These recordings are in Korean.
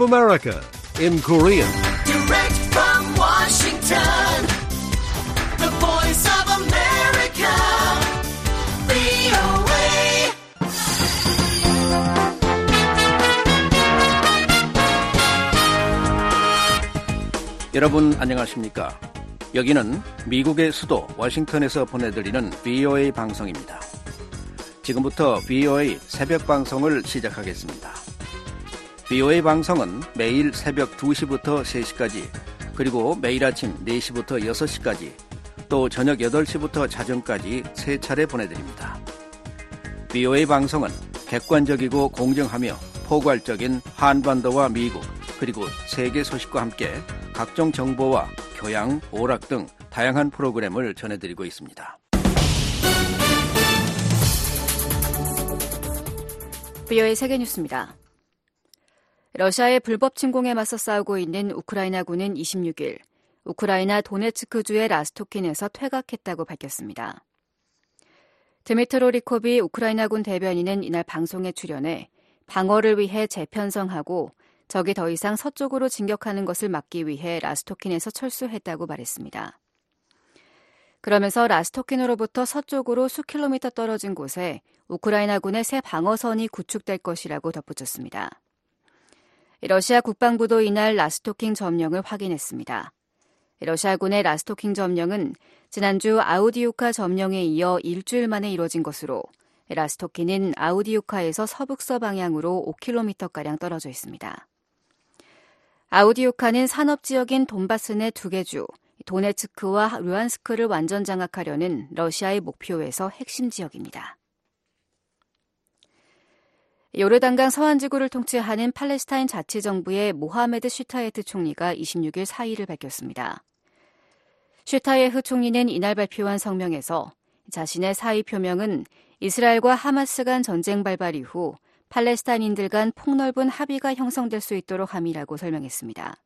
of America in Korean. Direct from Washington, the voice of America, VOA. 여러분 안녕하십니까? 여기는 미국의 수도 워싱턴에서 보내드리는 VOA 방송입니다. 지금부터 VOA 새벽 방송을 시작하겠습니다. VOA 방송은 매일 새벽 2시부터 3시까지 그리고 매일 아침 4시부터 6시까지 또 저녁 8시부터 자정까지 세 차례 보내드립니다. VOA 방송은 객관적이고 공정하며 포괄적인 한반도와 미국 그리고 세계 소식과 함께 각종 정보와 교양, 오락 등 다양한 프로그램을 전해드리고 있습니다. 비오의 세계 뉴스입니다. 러시아의 불법 침공에 맞서 싸우고 있는 우크라이나군은 26일 우크라이나 도네츠크주의 라스토킨에서 퇴각했다고 밝혔습니다. 드미트로 리코비 우크라이나군 대변인은 이날 방송에 출연해 방어를 위해 재편성하고 적이 더 이상 서쪽으로 진격하는 것을 막기 위해 라스토킨에서 철수했다고 말했습니다. 그러면서 라스토킨으로부터 서쪽으로 수 킬로미터 떨어진 곳에 우크라이나군의 새 방어선이 구축될 것이라고 덧붙였습니다. 러시아 국방부도 이날 라스토킹 점령을 확인했습니다. 러시아군의 라스토킹 점령은 지난주 아우디우카 점령에 이어 일주일 만에 이뤄진 것으로 라스토키는 아우디우카에서 서북서 방향으로 5km가량 떨어져 있습니다. 아우디우카는 산업지역인 돈바스 내 두 개 주, 도네츠크와 루안스크를 완전 장악하려는 러시아의 목표에서 핵심 지역입니다. 요르단강 서안 지구를 통치하는 팔레스타인 자치정부의 모하메드 슈타예트 총리가 26일 사의를 밝혔습니다. 슈타예흐 총리는 이날 발표한 성명에서 자신의 사의 표명은 이스라엘과 하마스 간 전쟁 발발 이후 팔레스타인인들 간 폭넓은 합의가 형성될 수 있도록 함이라고 설명했습니다.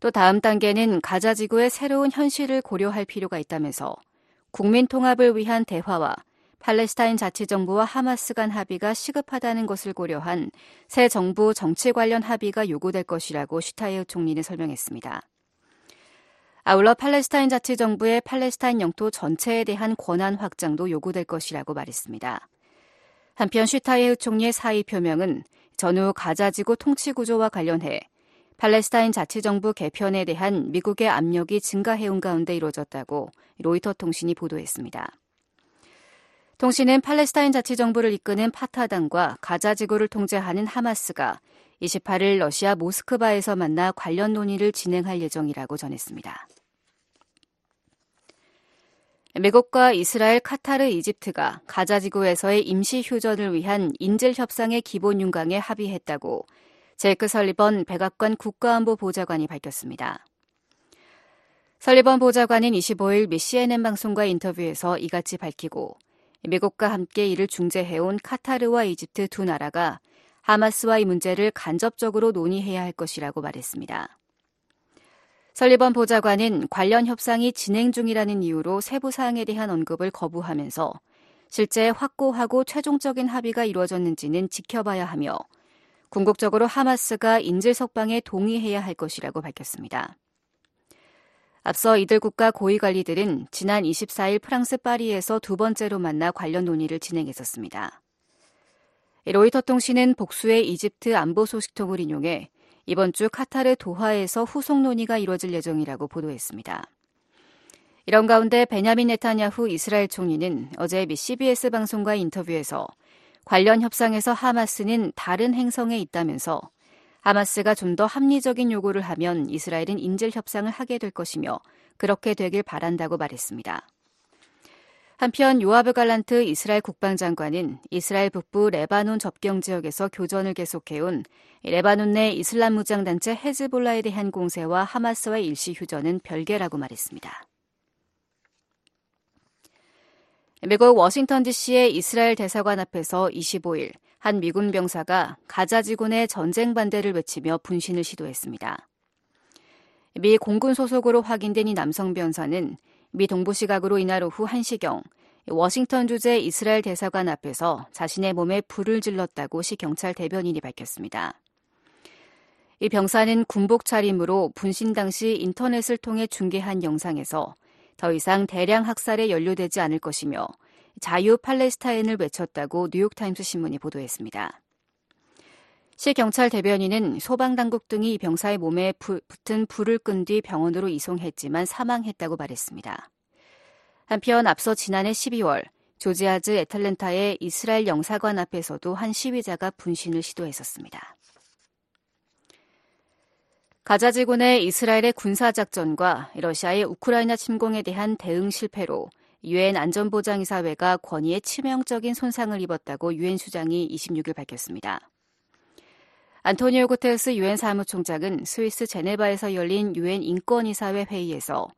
또 다음 단계는 가자 지구의 새로운 현실을 고려할 필요가 있다면서 국민 통합을 위한 대화와 팔레스타인 자치정부와 하마스 간 합의가 시급하다는 것을 고려한 새 정부 정치 관련 합의가 요구될 것이라고 슈타이어 총리는 설명했습니다. 아울러 팔레스타인 자치정부의 팔레스타인 영토 전체에 대한 권한 확장도 요구될 것이라고 말했습니다. 한편 슈타이어 총리의 사의 표명은 전후 가자지구 통치 구조와 관련해 팔레스타인 자치정부 개편에 대한 미국의 압력이 증가해온 가운데 이루어졌다고 로이터 통신이 보도했습니다. 통신은 팔레스타인 자치정부를 이끄는 파타당과 가자 지구를 통제하는 하마스가 28일 러시아 모스크바에서 만나 관련 논의를 진행할 예정이라고 전했습니다. 미국과 이스라엘, 카타르, 이집트가 가자 지구에서의 임시 휴전을 위한 인질 협상의 기본 윤곽에 합의했다고 제이크 설리번 백악관 국가안보 보좌관이 밝혔습니다. 설리번 보좌관은 25일 미 CNN 방송과 인터뷰에서 이같이 밝히고 미국과 함께 이를 중재해온 카타르와 이집트 두 나라가 하마스와 이 문제를 간접적으로 논의해야 할 것이라고 말했습니다. 설리번 보좌관은 관련 협상이 진행 중이라는 이유로 세부 사항에 대한 언급을 거부하면서 실제 확고하고 최종적인 합의가 이루어졌는지는 지켜봐야 하며 궁극적으로 하마스가 인질 석방에 동의해야 할 것이라고 밝혔습니다. 앞서 이들 국가 고위 관리들은 지난 24일 프랑스 파리에서 두 번째로 만나 관련 논의를 진행했었습니다. 로이터 통신은 복수의 이집트 안보 소식통을 인용해 이번 주 카타르 도하에서 후속 논의가 이뤄질 예정이라고 보도했습니다. 이런 가운데 베냐민 네타냐후 이스라엘 총리는 어제 미 CBS 방송과 인터뷰에서 관련 협상에서 하마스는 다른 행성에 있다면서 하마스가 좀 더 합리적인 요구를 하면 이스라엘은 인질 협상을 하게 될 것이며 그렇게 되길 바란다고 말했습니다. 한편 요아브 갈란트 이스라엘 국방장관은 이스라엘 북부 레바논 접경 지역에서 교전을 계속해온 레바논 내 이슬람 무장단체 헤즈볼라에 대한 공세와 하마스와의 일시 휴전은 별개라고 말했습니다. 미국 워싱턴 DC의 이스라엘 대사관 앞에서 25일 한 미군 병사가 가자 지군의 전쟁 반대를 외치며 분신을 시도했습니다. 미 공군 소속으로 확인된 이 남성 병사는 미 동부 시각으로 이날 오후 1시경 워싱턴 주재 이스라엘 대사관 앞에서 자신의 몸에 불을 질렀다고 시 경찰 대변인이 밝혔습니다. 이 병사는 군복 차림으로 분신 당시 인터넷을 통해 중계한 영상에서 더 이상 대량 학살에 연루되지 않을 것이며 자유 팔레스타인을 외쳤다고 뉴욕타임스 신문이 보도했습니다. 시 경찰 대변인은 소방당국 등이 병사의 몸에 부, 붙은 불을 끈 뒤 병원으로 이송했지만 사망했다고 말했습니다. 한편 앞서 지난해 12월 조지아즈 애틀랜타의 이스라엘 영사관 앞에서도 한 시위자가 분신을 시도했었습니다. 가자 지구 내 이스라엘의 군사작전과 러시아의 우크라이나 침공에 대한 대응 실패로 유엔 안전보장이사회가 권위에 치명적인 손상을 입었다고 유엔 수장이 26일 밝혔습니다. 안토니오 구테스 유엔 사무총장은 스위스 제네바에서 열린 유엔 인권이사회 회의에서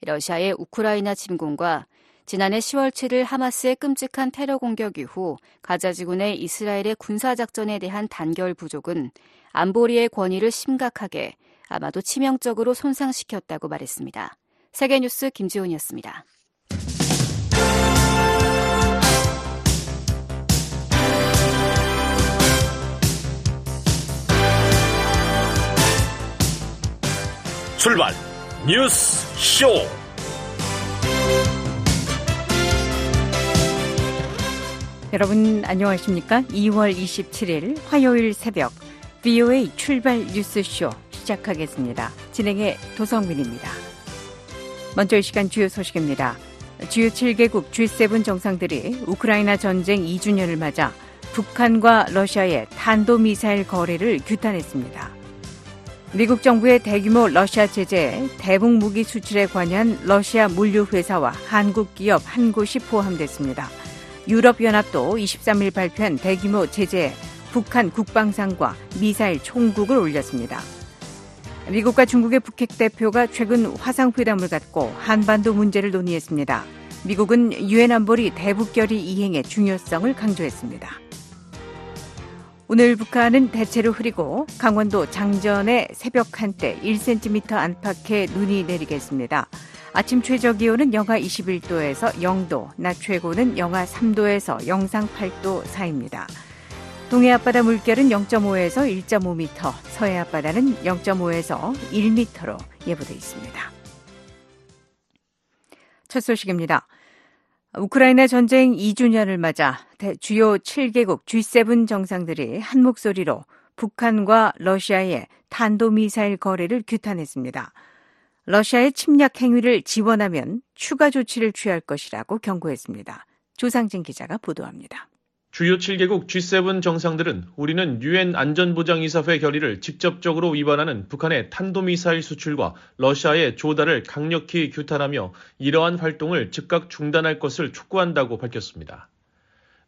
러시아의 우크라이나 침공과 지난해 10월 7일 하마스의 끔찍한 테러 공격 이후 가자 지구 내 이스라엘의 군사 작전에 대한 단결 부족은 안보리의 권위를 심각하게 아마도 치명적으로 손상시켰다고 말했습니다. 세계뉴스 김지훈이었습니다. 출발 뉴스 쇼. 여러분 안녕하십니까? 2월 27일 화요일 새벽 VOA 출발 뉴스 쇼 시작하겠습니다. 진행의 도성민입니다. 먼저 이 시간 주요 소식입니다. 주요 7개국 G7 정상들이 우크라이나 전쟁 2주년을 맞아 북한과 러시아의 탄도미사일 거래를 규탄했습니다. 미국 정부의 대규모 러시아 제재에 대북 무기 수출에 관여한 러시아 물류 회사와 한국 기업 한 곳이 포함됐습니다. 유럽연합도 23일 발표한 대규모 제재에 북한 국방상과 미사일 총국을 올렸습니다. 미국과 중국의 북핵 대표가 최근 화상회담을 갖고 한반도 문제를 논의했습니다. 미국은 유엔 안보리 대북 결의 이행의 중요성을 강조했습니다. 오늘 북한은 대체로 흐리고 강원도 장전의 새벽 한때 1cm 안팎의 눈이 내리겠습니다. 아침 최저 기온은 영하 21도에서 0도, 낮 최고는 영하 3도에서 영상 8도 사이입니다. 동해 앞바다 물결은 0.5에서 1.5m, 서해 앞바다는 0.5에서 1m로 예보돼 있습니다. 첫 소식입니다. 우크라이나 전쟁 2주년을 맞아 주요 7개국 G7 정상들이 한 목소리로 북한과 러시아의 탄도미사일 거래를 규탄했습니다. 러시아의 침략 행위를 지원하면 추가 조치를 취할 것이라고 경고했습니다. 조상진 기자가 보도합니다. 주요 7개국 G7 정상들은 우리는 유엔 안전보장이사회 결의를 직접적으로 위반하는 북한의 탄도미사일 수출과 러시아의 조달을 강력히 규탄하며 이러한 활동을 즉각 중단할 것을 촉구한다고 밝혔습니다.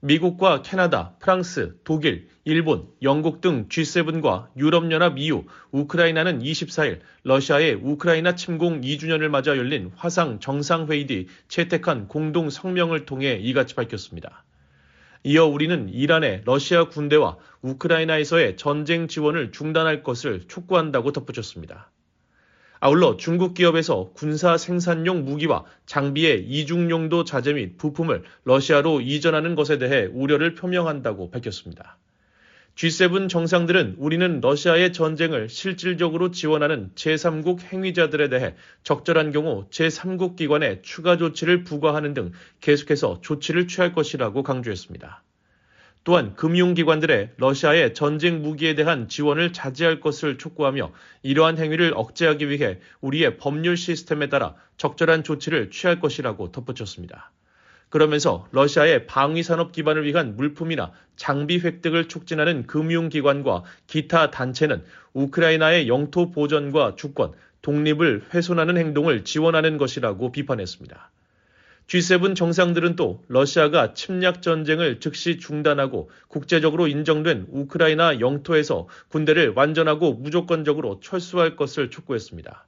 미국과 캐나다, 프랑스, 독일, 일본, 영국 등 G7과 유럽연합 EU, 우크라이나는 24일 러시아의 우크라이나 침공 2주년을 맞아 열린 화상 정상회의 뒤 채택한 공동 성명을 통해 이같이 밝혔습니다. 이어 우리는 이란의 러시아 군대와 우크라이나에서의 전쟁 지원을 중단할 것을 촉구한다고 덧붙였습니다. 아울러 중국 기업에서 군사 생산용 무기와 장비의 이중용도 자재 및 부품을 러시아로 이전하는 것에 대해 우려를 표명한다고 밝혔습니다. G7 정상들은 우리는 러시아의 전쟁을 실질적으로 지원하는 제3국 행위자들에 대해 적절한 경우 제3국 기관에 추가 조치를 부과하는 등 계속해서 조치를 취할 것이라고 강조했습니다. 또한 금융기관들의 러시아의 전쟁 무기에 대한 지원을 자제할 것을 촉구하며 이러한 행위를 억제하기 위해 우리의 법률 시스템에 따라 적절한 조치를 취할 것이라고 덧붙였습니다. 그러면서 러시아의 방위산업 기반을 위한 물품이나 장비 획득을 촉진하는 금융기관과 기타 단체는 우크라이나의 영토 보전과 주권, 독립을 훼손하는 행동을 지원하는 것이라고 비판했습니다. G7 정상들은 또 러시아가 침략 전쟁을 즉시 중단하고 국제적으로 인정된 우크라이나 영토에서 군대를 완전하고 무조건적으로 철수할 것을 촉구했습니다.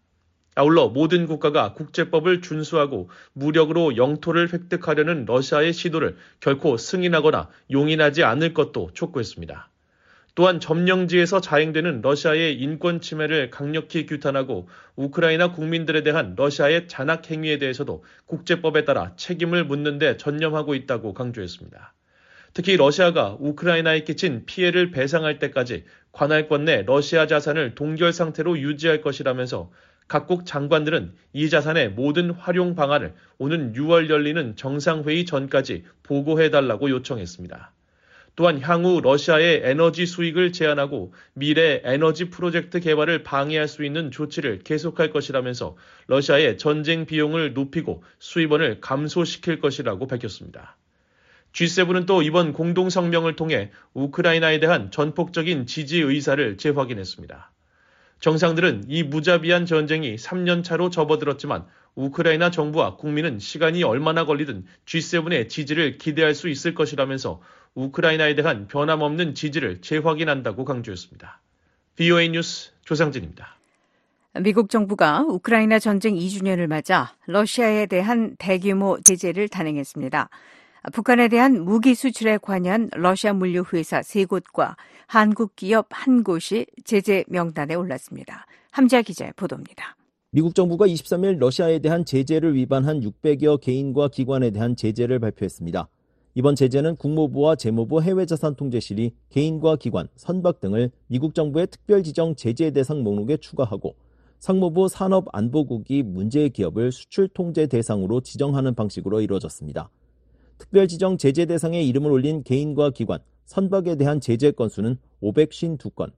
아울러 모든 국가가 국제법을 준수하고 무력으로 영토를 획득하려는 러시아의 시도를 결코 승인하거나 용인하지 않을 것도 촉구했습니다. 또한 점령지에서 자행되는 러시아의 인권 침해를 강력히 규탄하고 우크라이나 국민들에 대한 러시아의 잔악 행위에 대해서도 국제법에 따라 책임을 묻는 데 전념하고 있다고 강조했습니다. 특히 러시아가 우크라이나에 끼친 피해를 배상할 때까지 관할권 내 러시아 자산을 동결 상태로 유지할 것이라면서 각국 장관들은 이 자산의 모든 활용 방안을 오는 6월 열리는 정상회의 전까지 보고해달라고 요청했습니다. 또한 향후 러시아의 에너지 수익을 제한하고 미래 에너지 프로젝트 개발을 방해할 수 있는 조치를 계속할 것이라면서 러시아의 전쟁 비용을 높이고 수입원을 감소시킬 것이라고 밝혔습니다. G7은 또 이번 공동성명을 통해 우크라이나에 대한 전폭적인 지지 의사를 재확인했습니다. 정상들은 이 무자비한 전쟁이 3년 차로 접어들었지만 우크라이나 정부와 국민은 시간이 얼마나 걸리든 G7의 지지를 기대할 수 있을 것이라면서 우크라이나에 대한 변함없는 지지를 재확인한다고 강조했습니다. BOA 뉴스 조상진입니다. 미국 정부가 우크라이나 전쟁 2주년을 맞아 러시아에 대한 대규모 제재를 단행했습니다. 북한에 대한 무기 수출에 관여한 러시아 물류 회사 3곳과 한국 기업 한 곳이 제재 명단에 올랐습니다. 함자 기자의 보도입니다. 미국 정부가 23일 러시아에 대한 제재를 위반한 600여 개인과 기관에 대한 제재를 발표했습니다. 이번 제재는 국무부와 재무부 해외자산통제실이 개인과 기관, 선박 등을 미국 정부의 특별 지정 제재 대상 목록에 추가하고 상무부 산업안보국이 문제의 기업을 수출 통제 대상으로 지정하는 방식으로 이루어졌습니다. 특별 지정 제재 대상에 이름을 올린 개인과 기관, 선박에 대한 제재 건수는 552건,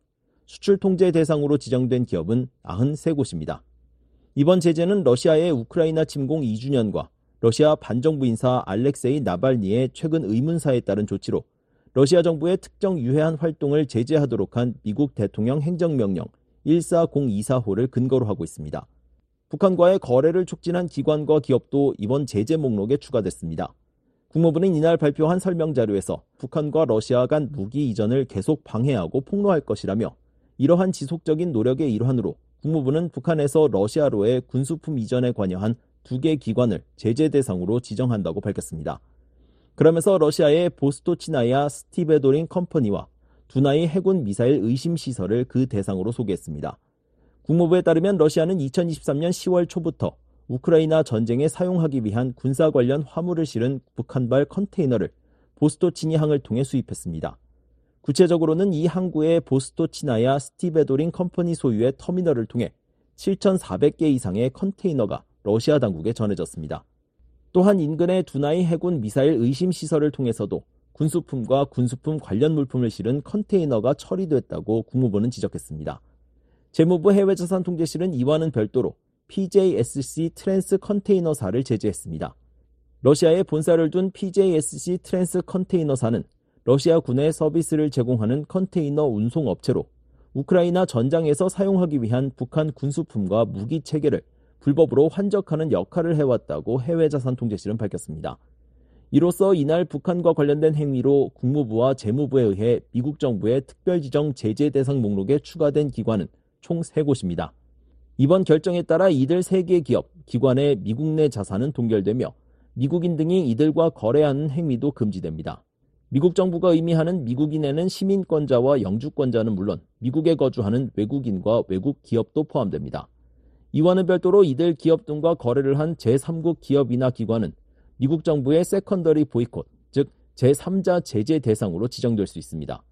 수출 통제 대상으로 지정된 기업은 93곳입니다. 이번 제재는 러시아의 우크라이나 침공 2주년과 러시아 반정부 인사 알렉세이 나발니의 최근 의문사에 따른 조치로 러시아 정부의 특정 유해한 활동을 제재하도록 한 미국 대통령 행정명령 14024호를 근거로 하고 있습니다. 북한과의 거래를 촉진한 기관과 기업도 이번 제재 목록에 추가됐습니다. 국무부는 이날 발표한 설명 자료에서 북한과 러시아 간 무기 이전을 계속 방해하고 폭로할 것이라며 이러한 지속적인 노력의 일환으로 국무부는 북한에서 러시아로의 군수품 이전에 관여한 두 개 기관을 제재 대상으로 지정한다고 밝혔습니다. 그러면서 러시아의 보스토치나야 스티베도린 컴퍼니와 두나이 해군 미사일 의심 시설을 그 대상으로 소개했습니다. 국무부에 따르면 러시아는 2023년 10월 초부터 우크라이나 전쟁에 사용하기 위한 군사 관련 화물을 실은 북한발 컨테이너를 보스토치니항을 통해 수입했습니다. 구체적으로는 이 항구의 보스토치나야 스티베도링 컴퍼니 소유의 터미널을 통해 7,400개 이상의 컨테이너가 러시아 당국에 전해졌습니다. 또한 인근의 두나이 해군 미사일 의심 시설을 통해서도 군수품과 군수품 관련 물품을 실은 컨테이너가 처리됐다고 국무부는 지적했습니다. 재무부 해외자산통제실은 이와는 별도로 PJSC 트랜스 컨테이너사를 제재했습니다. 러시아에 본사를 둔 PJSC 트랜스 컨테이너사는 러시아 군에 서비스를 제공하는 컨테이너 운송 업체로 우크라이나 전장에서 사용하기 위한 북한 군수품과 무기 체계를 불법으로 환적하는 역할을 해왔다고 해외자산통제실은 밝혔습니다. 이로써 이날 북한과 관련된 행위로 국무부와 재무부에 의해 미국 정부의 특별지정 제재 대상 목록에 추가된 기관은 총 3곳입니다. 이번 결정에 따라 이들 3개 기업, 기관의 미국 내 자산은 동결되며 미국인 등이 이들과 거래하는 행위도 금지됩니다. 미국 정부가 의미하는 미국인에는 시민권자와 영주권자는 물론 미국에 거주하는 외국인과 외국 기업도 포함됩니다. 이와는 별도로 이들 기업 등과 거래를 한 제3국 기업이나 기관은 미국 정부의 secondary 보이콧, 즉 제3자 제재 대상으로 지정될 수 있습니다.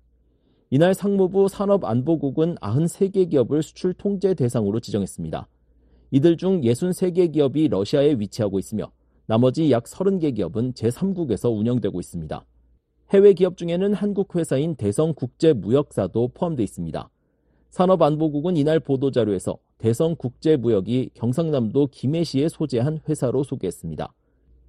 이날 상무부 산업안보국은 93개 기업을 수출 통제 대상으로 지정했습니다. 이들 중 63개 기업이 러시아에 위치하고 있으며 나머지 약 30개 기업은 제3국에서 운영되고 있습니다. 해외 기업 중에는 한국 회사인 대성국제무역사도 포함되어 있습니다. 산업안보국은 이날 보도자료에서 대성국제무역이 경상남도 김해시에 소재한 회사로 소개했습니다.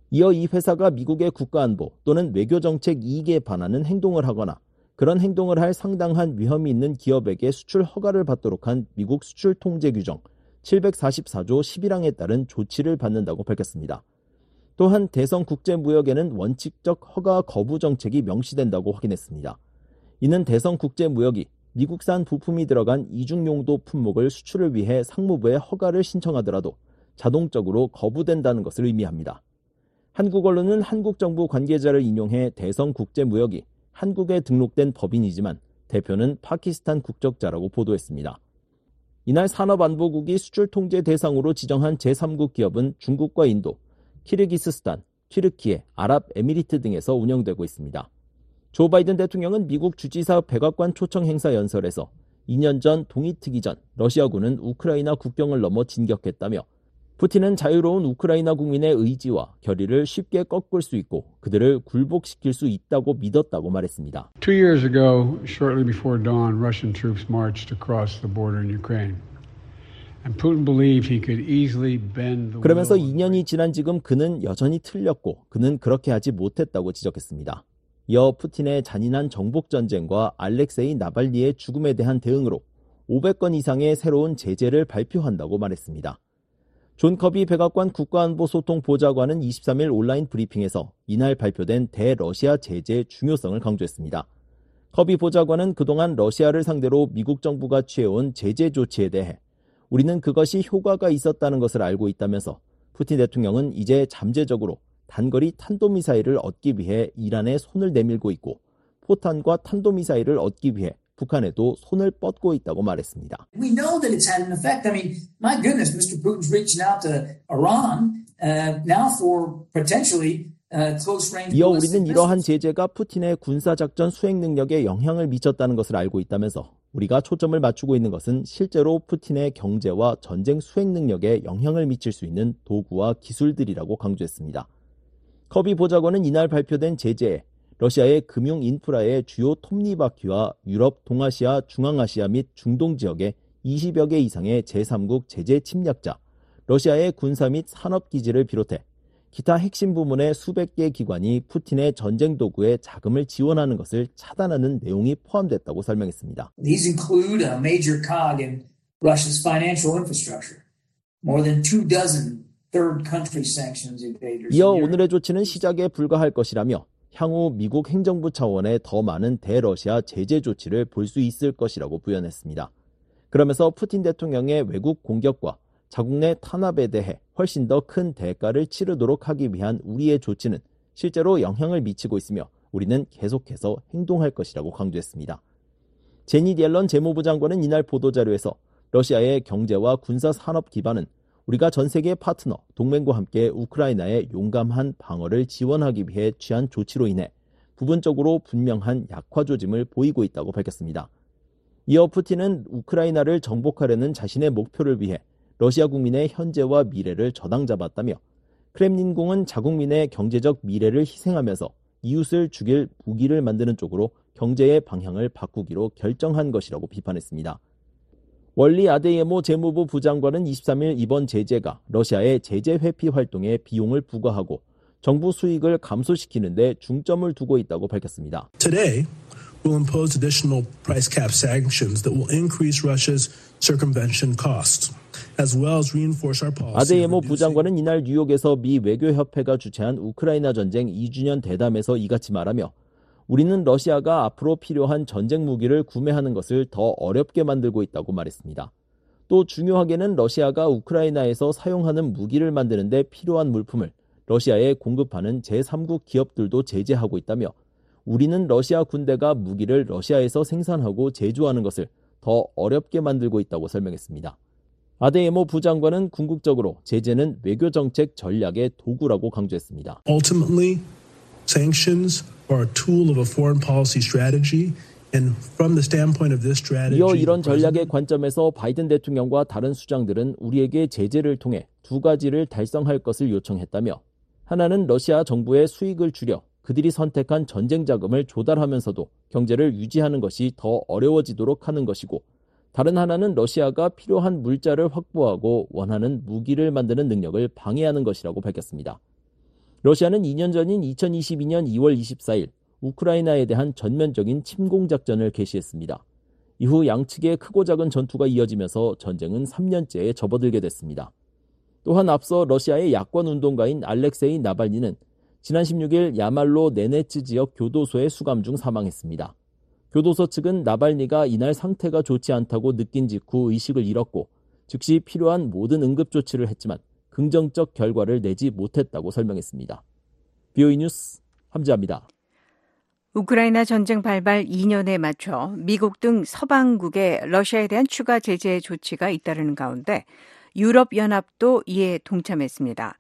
이어 이 회사가 미국의 국가안보 또는 외교정책 이익에 반하는 행동을 하거나 그런 행동을 할 상당한 위험이 있는 기업에게 수출 허가를 받도록 한 미국 수출 통제 규정 744조 11항에 따른 조치를 받는다고 밝혔습니다. 또한 대성 국제무역에는 원칙적 허가 거부 정책이 명시된다고 확인했습니다. 이는 대성 국제무역이 미국산 부품이 들어간 이중용도 품목을 수출을 위해 상무부에 허가를 신청하더라도 자동적으로 거부된다는 것을 의미합니다. 한국 언론은 한국 정부 관계자를 인용해 대성 국제무역이 한국에 등록된 법인이지만 대표는 파키스탄 국적자라고 보도했습니다. 이날 산업안보국이 수출 통제 대상으로 지정한 제3국 기업은 중국과 인도, 키르기스스탄, 튀르키예, 아랍에미리트 등에서 운영되고 있습니다. 조 바이든 대통령은 미국 주지사 백악관 초청 행사 연설에서 2년 전 동이 트기 전 러시아군은 우크라이나 국경을 넘어 진격했다며 푸틴은 자유로운 우크라이나 국민의 의지와 결의를 쉽게 꺾을 수 있고 그들을 굴복시킬 수 있다고 믿었다고 말했습니다. Two years ago, shortly before dawn, Russian troops marched across the border in Ukraine. And Putin believed he could easily bend the 그러면서 will of 2년이 지난 지금 그는 여전히 틀렸고 그는 그렇게 하지 못했다고 지적했습니다. 이어 푸틴의 잔인한 정복 전쟁과 알렉세이 나발니의 죽음에 대한 대응으로 500건 이상의 새로운 제재를 발표한다고 말했습니다. 존 커비 백악관 국가안보소통 보좌관은 23일 온라인 브리핑에서 이날 발표된 대러시아 제재의 중요성을 강조했습니다. 커비 보좌관은 그동안 러시아를 상대로 미국 정부가 취해온 제재 조치에 대해 우리는 그것이 효과가 있었다는 것을 알고 있다면서 푸틴 대통령은 이제 잠재적으로 단거리 탄도미사일을 얻기 위해 이란에 손을 내밀고 있고 포탄과 탄도미사일을 얻기 위해 북한에도 손을 뻗고 있다고 말했습니다. We know that it's had an effect. I mean, my goodness, Mr. Putin's reaching out to Iran uh, now for potentially uh, close range. 이어 우리는 이러한. 제재가 푸틴의 군사작전 수행 능력에 영향을 미쳤다는 것을 알고 있다면서 우리가 초점을 맞추고 있는 것은 실제로 푸틴의 경제와 전쟁 수행 능력에 영향을 미칠 수 있는 도구와 기술들이라고 강조했습니다. 커비 보좌관은 이날 발표된 제재에 러시아의 금융 인프라의 주요 톱니바퀴와 유럽, 동아시아, 중앙아시아 및 중동 지역의 20여 개 이상의 제3국 제재 침략자, 러시아의 군사 및 산업 기지를 비롯해 기타 핵심 부문의 수백 개 기관이 푸틴의 전쟁 도구에 자금을 지원하는 것을 차단하는 내용이 포함됐다고 설명했습니다. These include a major cog in Russia's financial infrastructure. More than two dozen. 이어. 오늘의 조치는 시작에 불과할 것이라며 향후 미국 행정부 차원의 더 많은 대러시아 제재 조치를 볼 수 있을 것이라고 부연했습니다. 그러면서 푸틴 대통령의 외국 공격과 자국 내 탄압에 대해 훨씬 더 큰 대가를 치르도록 하기 위한 우리의 조치는 실제로 영향을 미치고 있으며 우리는 계속해서 행동할 것이라고 강조했습니다. 제니 옐런 재무부 장관은 이날 보도자료에서 러시아의 경제와 군사 산업 기반은 우리가 전 세계 파트너, 동맹과 함께 우크라이나의 용감한 방어를 지원하기 위해 취한 조치로 인해 부분적으로 분명한 약화 조짐을 보이고 있다고 밝혔습니다. 이어 푸틴은 우크라이나를 정복하려는 자신의 목표를 위해 러시아 국민의 현재와 미래를 저당 잡았다며 크렘린궁은 자국민의 경제적 미래를 희생하면서 이웃을 죽일 무기를 만드는 쪽으로 경제의 방향을 바꾸기로 결정한 것이라고 비판했습니다. 원리 아데예모 재무부 부장관은 23일 이번 제재가 러시아의 제재 회피 활동에 비용을 부과하고 정부 수익을 감소시키는 데 중점을 두고 있다고 밝혔습니다. Today, we'll impose additional price cap sanctions that will increase Russia's circumvention costs, as well as reinforce our policy. of 아데예모 부장관은 이날 뉴욕에서 미 외교협회가 주최한 우크라이나 전쟁 2주년 대담에서 이같이 말하며 우리는 러시아가 앞으로 필요한 전쟁 무기를 구매하는 것을 더 어렵게 만들고 있다고 말했습니다. 또 중요하게는 러시아가 우크라이나에서 사용하는 무기를 만드는데 필요한 물품을 러시아에 공급하는 제3국 기업들도 제재하고 있다며 우리는 러시아 군대가 무기를 러시아에서 생산하고 제조하는 것을 더 어렵게 만들고 있다고 설명했습니다. 아데예모 부장관은 궁극적으로 제재는 외교정책 전략의 도구라고 강조했습니다. Ultimately, sanctions are a tool of a foreign policy strategy, and from the standpoint of this strategy, 이어 이런 전략의 관점에서 바이든 대통령과 다른 수장들은 우리에게 제재를 통해 두 가지를 달성할 것을 요청했다며 하나는 러시아 정부의 수익을 줄여 그들이 선택한 전쟁 자금을 조달하면서도 경제를 유지하는 것이 더 어려워지도록 하는 것이고 다른 하나는 러시아가 필요한 물자를 확보하고 원하는 무기를 만드는 능력을 방해하는 것이라고 밝혔습니다. 러시아는 2년 전인 2022년 2월 24일 우크라이나에 대한 전면적인 침공 작전을 개시했습니다. 이후 양측의 크고 작은 전투가 이어지면서 전쟁은 3년째에 접어들게 됐습니다. 또한 앞서 러시아의 야권 운동가인 알렉세이 나발니는 지난 16일 야말로 네네츠 지역 교도소에 수감 중 사망했습니다. 교도소 측은 나발니가 이날 상태가 좋지 않다고 느낀 직후 의식을 잃었고 즉시 필요한 모든 응급 조치를 했지만 긍정적 결과를 내지 못했다고 설명했습니다. 비오이 뉴스 함지합니다. 우크라이나 전쟁 발발 2년에 맞춰 미국 등 서방국의 러시아에 대한 추가 제재 조치가 잇따르는 가운데 유럽연합도 이에 동참했습니다.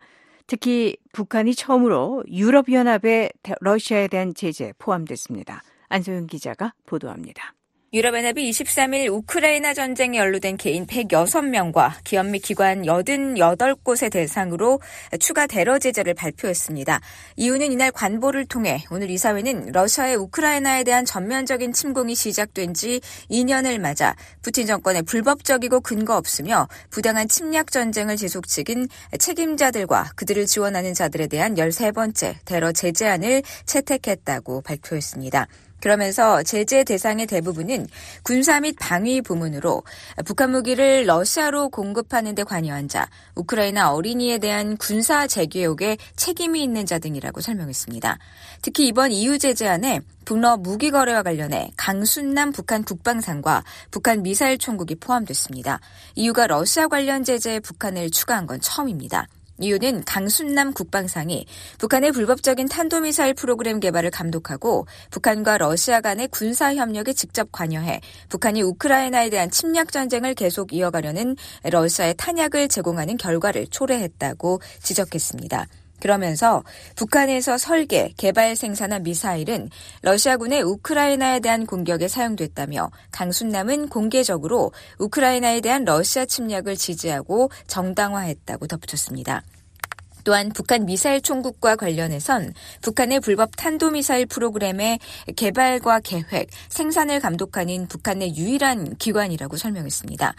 특히 북한이 처음으로 유럽연합의 러시아에 대한 제재에 포함됐습니다. 안소영 기자가 보도합니다. 유럽연합이 23일 우크라이나 전쟁에 연루된 개인 106명과 기업 및 기관 88곳의 대상으로 추가 대러 제재를 발표했습니다. 이유는 이날 관보를 통해 오늘 이사회는 러시아의 우크라이나에 대한 전면적인 침공이 시작된 지 2년을 맞아 푸틴 정권의 불법적이고 근거 없으며 부당한 침략 전쟁을 지속시킨 책임자들과 그들을 지원하는 자들에 대한 13번째 대러 제재안을 채택했다고 발표했습니다. 그러면서 제재 대상의 대부분은 군사 및 방위 부문으로 북한 무기를 러시아로 공급하는 데 관여한 자, 우크라이나 어린이에 대한 군사 재교육에 책임이 있는 자 등이라고 설명했습니다. 특히 이번 EU 제재안에 북러 무기 거래와 관련해 강순남 북한 국방상과 북한 미사일 총국이 포함됐습니다. 이유가 러시아 관련 제재에 북한을 추가한 건 처음입니다. 이유는 강순남 국방상이 북한의 불법적인 탄도미사일 프로그램 개발을 감독하고 북한과 러시아 간의 군사 협력에 직접 관여해 북한이 우크라이나에 대한 침략 전쟁을 계속 이어가려는 러시아의 탄약을 제공하는 결과를 초래했다고 지적했습니다. 그러면서 북한에서 설계, 개발, 생산한 미사일은 러시아군의 우크라이나에 대한 공격에 사용됐다며 강순남은 공개적으로 우크라이나에 대한 러시아 침략을 지지하고 정당화했다고 덧붙였습니다. 또한 북한 미사일 총국과 관련해선 북한의 불법 탄도미사일 프로그램의 개발과 계획, 생산을 감독하는 북한의 유일한 기관이라고 설명했습니다.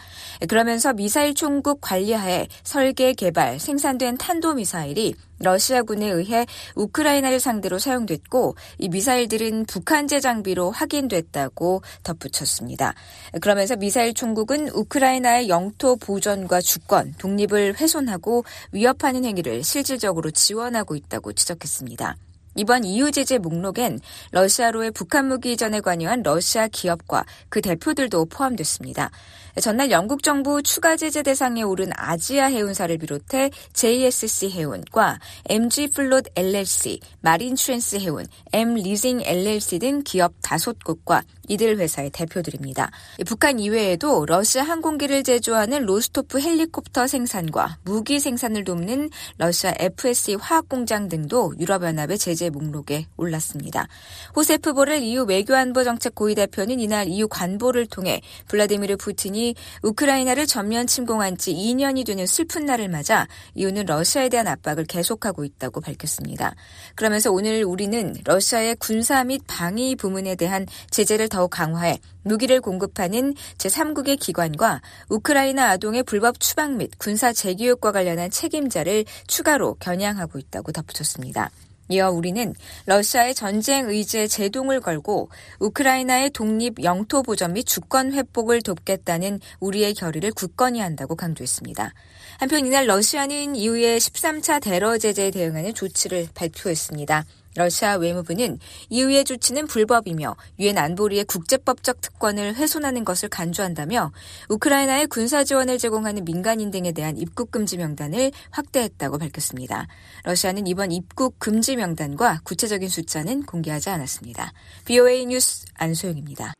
그러면서 미사일 총국 관리하에 설계, 개발, 생산된 탄도미사일이 러시아군에 의해 우크라이나를 상대로 사용됐고 이 미사일들은 북한제 장비로 확인됐다고 덧붙였습니다. 그러면서 미사일 총국은 우크라이나의 영토 보전과 주권, 독립을 훼손하고 위협하는 행위를 실질적으로 지원하고 있다고 지적했습니다. 이번 EU 제재 목록엔 러시아로의 북한 무기 이전에 관여한 러시아 기업과 그 대표들도 포함됐습니다. 전날 영국 정부 추가 제재 대상에 오른 아지아 해운사를 비롯해 JSC 해운과 MG 플롯 LLC, 마린 트랜스 해운, M 리징 LLC 등 기업 다섯 곳과 이들 회사의 대표들입니다. 북한 이외에도 러시아 항공기를 제조하는 로스토프 헬리콥터 생산과 무기 생산을 돕는 러시아 FSC 화학공장 등도 유럽연합의 제재 목록에 올랐습니다. 호세프 보렐 EU 외교안보 정책 고위 대표는 이날 EU 관보를 통해 블라디미르 푸틴이 우크라이나를 전면 침공한 지 2년이 되는 슬픈 날을 맞아 EU는 러시아에 대한 압박을 계속하고 있다고 밝혔습니다. 그러면서 오늘 우리는 러시아의 군사 및 방위 부문에 대한 제재를 더욱 강화해 무기를 공급하는 제3국의 기관과 우크라이나 아동의 불법 추방 및 군사 재교육과 관련한 책임자를 추가로 겨냥하고 있다고 덧붙였습니다. 이어 우리는 러시아의 전쟁 의지에 제동을 걸고 우크라이나의 독립 영토 보전 및 주권 회복을 돕겠다는 우리의 결의를 굳건히 한다고 강조했습니다. 한편 이날 러시아는 이후에 13차 대러 제재에 대응하는 조치를 발표했습니다. 러시아 외무부는 이후의 조치는 불법이며 유엔 안보리의 국제법적 특권을 훼손하는 것을 간주한다며 우크라이나에 군사 지원을 제공하는 민간인 등에 대한 입국 금지 명단을 확대했다고 밝혔습니다. 러시아는 이번 입국 금지 명단과 구체적인 숫자는 공개하지 않았습니다. BOA 뉴스 안소영입니다.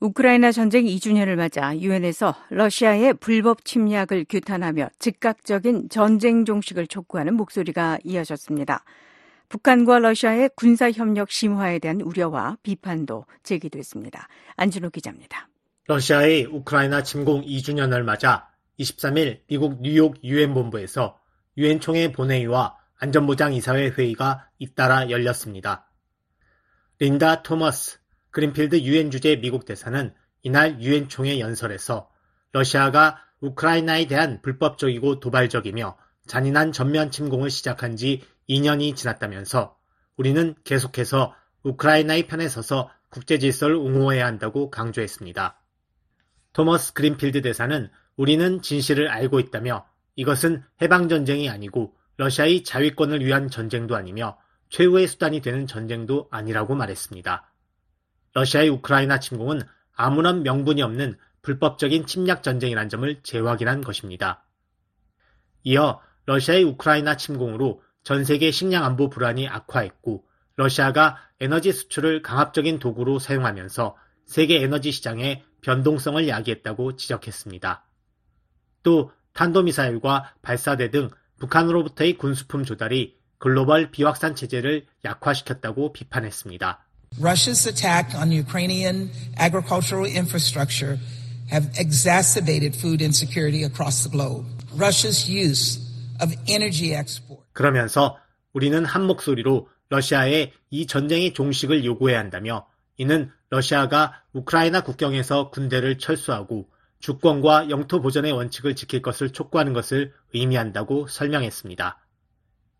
우크라이나 전쟁 2주년을 맞아 유엔에서 러시아의 불법 침략을 규탄하며 즉각적인 전쟁 종식을 촉구하는 목소리가 이어졌습니다. 북한과 러시아의 군사 협력 심화에 대한 우려와 비판도 제기됐습니다. 안준호 기자입니다. 러시아의 우크라이나 침공 2주년을 맞아 23일 미국 뉴욕 유엔 본부에서 유엔 총회 본회의와 안전보장 이사회 회의가 잇따라 열렸습니다. 린다 토머스 그린필드 유엔 주재 미국 대사는 이날 유엔 총회 연설에서 러시아가 우크라이나에 대한 불법적이고 도발적이며 잔인한 전면 침공을 시작한 지 2년이 지났다면서 우리는 계속해서 우크라이나의 편에 서서 국제 질서를 옹호해야 한다고 강조했습니다. 토머스 그린필드 대사는 우리는 진실을 알고 있다며 이것은 해방전쟁이 아니고 러시아의 자위권을 위한 전쟁도 아니며 최후의 수단이 되는 전쟁도 아니라고 말했습니다. 러시아의 우크라이나 침공은 아무런 명분이 없는 불법적인 침략 전쟁이란 점을 재확인한 것입니다. 이어 러시아의 우크라이나 침공으로 전 세계 식량 안보 불안이 악화했고 러시아가 에너지 수출을 강압적인 도구로 사용하면서 세계 에너지 시장의 변동성을 야기했다고 지적했습니다. 또 탄도미사일과 발사대 등 북한으로부터의 군수품 조달이 글로벌 비확산 체제를 약화시켰다고 비판했습니다. Russia's attack on Ukrainian agricultural infrastructure have exacerbated food insecurity across the globe. Russia's use of energy export. 그러면서 우리는 한 목소리로 러시아에 이 전쟁의 종식을 요구해야 한다며 이는 러시아가 우크라이나 국경에서 군대를 철수하고 주권과 영토 보전의 원칙을 지킬 것을 촉구하는 것을 의미한다고 설명했습니다.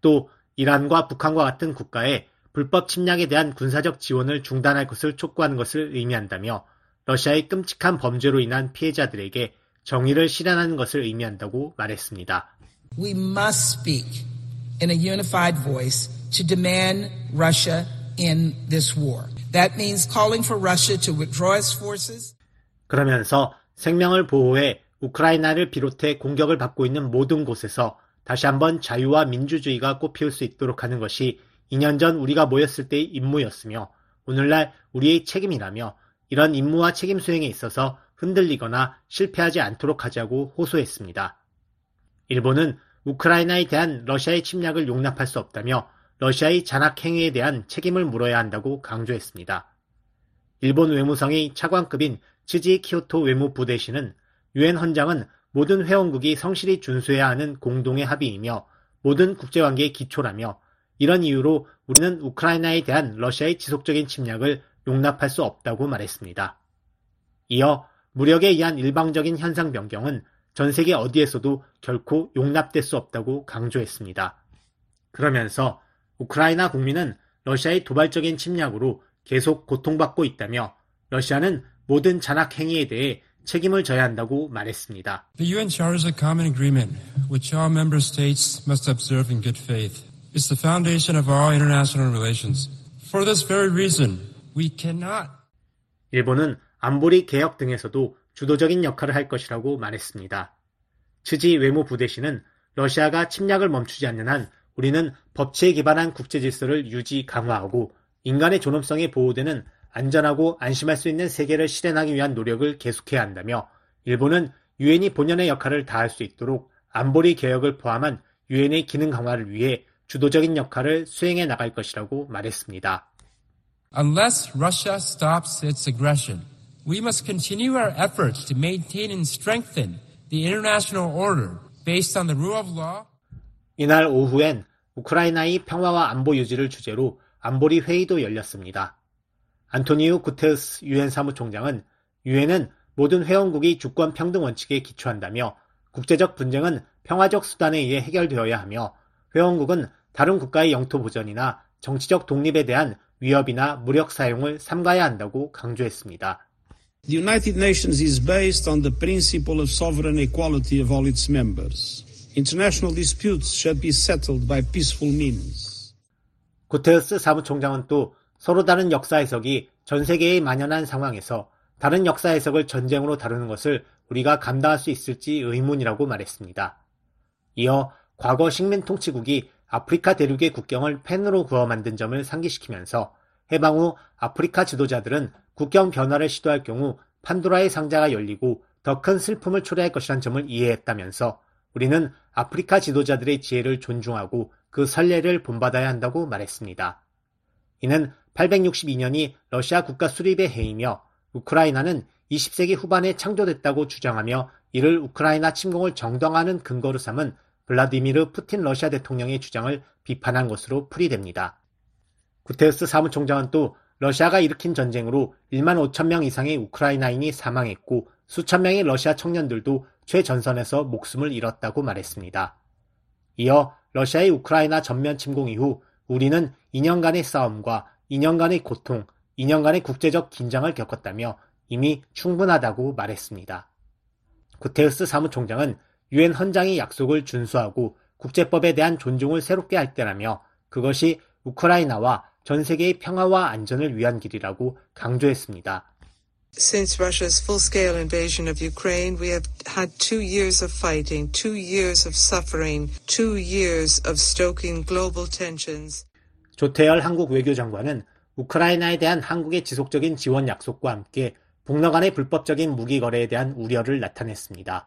또 이란과 북한과 같은 국가의 불법 침략에 대한 군사적 지원을 중단할 것을 촉구하는 것을 의미한다며 러시아의 끔찍한 범죄로 인한 피해자들에게 정의를 실현하는 것을 의미한다고 말했습니다. We must speak in a unified voice to demand Russia in this war. That means calling for Russia to withdraw its forces. 그러면서 생명을 보호해 우크라이나를 비롯해 공격을 받고 있는 모든 곳에서 다시 한번 자유와 민주주의가 꽃피울 수 있도록 하는 것이 2년 전 우리가 모였을 때의 임무였으며 오늘날 우리의 책임이라며 이런 임무와 책임 수행에 있어서 흔들리거나 실패하지 않도록 하자고 호소했습니다. 일본은 우크라이나에 대한 러시아의 침략을 용납할 수 없다며 러시아의 잔악 행위에 대한 책임을 물어야 한다고 강조했습니다. 일본 외무성의 차관급인 츠지 키오토 외무부대신은 유엔 헌장은 모든 회원국이 성실히 준수해야 하는 공동의 합의이며 모든 국제관계의 기초라며 이런 이유로 우리는 우크라이나에 대한 러시아의 지속적인 침략을 용납할 수 없다고 말했습니다. 이어 무력에 의한 일방적인 현상 변경은 전 세계 어디에서도 결코 용납될 수 없다고 강조했습니다. 그러면서 우크라이나 국민은 러시아의 도발적인 침략으로 계속 고통받고 있다며 러시아는 모든 잔악 행위에 대해 책임을 져야 한다고 말했습니다. The UN Charter is a common agreement which all member states must observe in good faith. It's the foundation of all international relations. For this very reason, we cannot 일본은 안보리 개혁 등에서도 주도적인 역할을 할 것이라고 말했습니다. 츠지 외무부대신은 러시아가 침략을 멈추지 않는 한 우리는 법치에 기반한 국제 질서를 유지 강화하고 인간의 존엄성이 보호되는 안전하고 안심할 수 있는 세계를 실현하기 위한 노력을 계속해야 한다며 일본은 유엔이 본연의 역할을 다할 수 있도록 안보리 개혁을 포함한 유엔의 기능 강화를 위해 주도적인 역할을 수행해 나갈 것이라고 말했습니다. Unless Russia stops its aggression, we must continue our efforts to maintain and strengthen the international order based on the rule of law. 이날 오후엔 우크라이나의 평화와 안보 유지를 주제로 안보리 회의도 열렸습니다. 안토니우 구테우스 유엔 사무총장은 유엔은 모든 회원국이 주권 평등 원칙에 기초한다며 국제적 분쟁은 평화적 수단에 의해 해결되어야 하며 회원국은 다른 국가의 영토 보전이나 정치적 독립에 대한 위협이나 무력 사용을 삼가야 한다고 강조했습니다. The United Nations is based on the principle of sovereign equality of all its members. International disputes should be settled by peaceful means. 구테우스 사무총장은 또 서로 다른 역사 해석이 전 세계에 만연한 상황에서 다른 역사 해석을 전쟁으로 다루는 것을 우리가 감당할 수 있을지 의문이라고 말했습니다. 이어 과거 식민 통치국이 아프리카 대륙의 국경을 펜으로 그어 만든 점을 상기시키면서 해방 후 아프리카 지도자들은 국경 변화를 시도할 경우 판도라의 상자가 열리고 더 큰 슬픔을 초래할 것이란 점을 이해했다면서 우리는 아프리카 지도자들의 지혜를 존중하고 그 선례를 본받아야 한다고 말했습니다. 이는 862년이 러시아 국가 수립의 해이며 우크라이나는 20세기 후반에 창조됐다고 주장하며 이를 우크라이나 침공을 정당화하는 근거로 삼은 블라디미르 푸틴 러시아 대통령의 주장을 비판한 것으로 풀이됩니다. 구테우스 사무총장은 또 러시아가 일으킨 전쟁으로 1만 5천 명 이상의 우크라이나인이 사망했고 수천 명의 러시아 청년들도 최전선에서 목숨을 잃었다고 말했습니다. 이어 러시아의 우크라이나 전면 침공 이후 우리는 2년간의 싸움과 2년간의 고통, 2년간의 국제적 긴장을 겪었다며 이미 충분하다고 말했습니다. 구테우스 사무총장은 유엔 헌장의 약속을 준수하고 국제법에 대한 존중을 새롭게 할 때라며 그것이 우크라이나와 전 세계의 평화와 안전을 위한 길이라고 강조했습니다. Since Russia's full-scale invasion of Ukraine, we have had two years of fighting, two years of suffering, two years of stoking global tensions. 조태열 한국 외교장관은 우크라이나에 대한 한국의 지속적인 지원 약속과 함께 북러 간의 불법적인 무기 거래에 대한 우려를 나타냈습니다.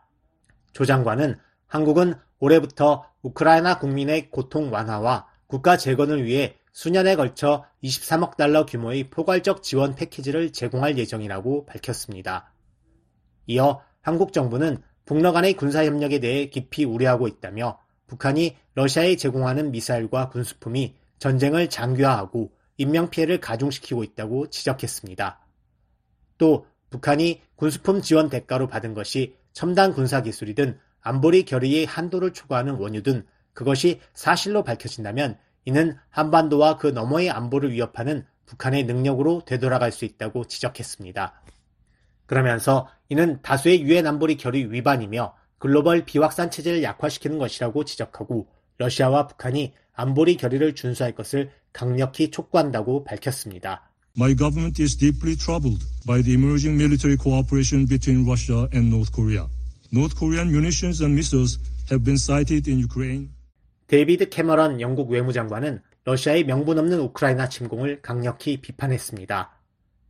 조 장관은 한국은 올해부터 우크라이나 국민의 고통 완화와 국가 재건을 위해 수년에 걸쳐 23억 달러 규모의 포괄적 지원 패키지를 제공할 예정이라고 밝혔습니다. 이어 한국 정부는 북러 간의 군사협력에 대해 깊이 우려하고 있다며 북한이 러시아에 제공하는 미사일과 군수품이 전쟁을 장기화하고 인명피해를 가중시키고 있다고 지적했습니다. 또 북한이 군수품 지원 대가로 받은 것이 첨단 군사 기술이든 안보리 결의의 한도를 초과하는 원유든 그것이 사실로 밝혀진다면 이는 한반도와 그 너머의 안보를 위협하는 북한의 능력으로 되돌아갈 수 있다고 지적했습니다. 그러면서 이는 다수의 유엔 안보리 결의 위반이며 글로벌 비확산 체제를 약화시키는 것이라고 지적하고 러시아와 북한이 안보리 결의를 준수할 것을 강력히 촉구한다고 밝혔습니다. My government is deeply troubled by the emerging military cooperation between Russia and North Korea. North Korean munitions and missiles have been sighted in Ukraine. 데이비드 캐머런 영국 외무장관은 러시아의 명분 없는 우크라이나 침공을 강력히 비판했습니다.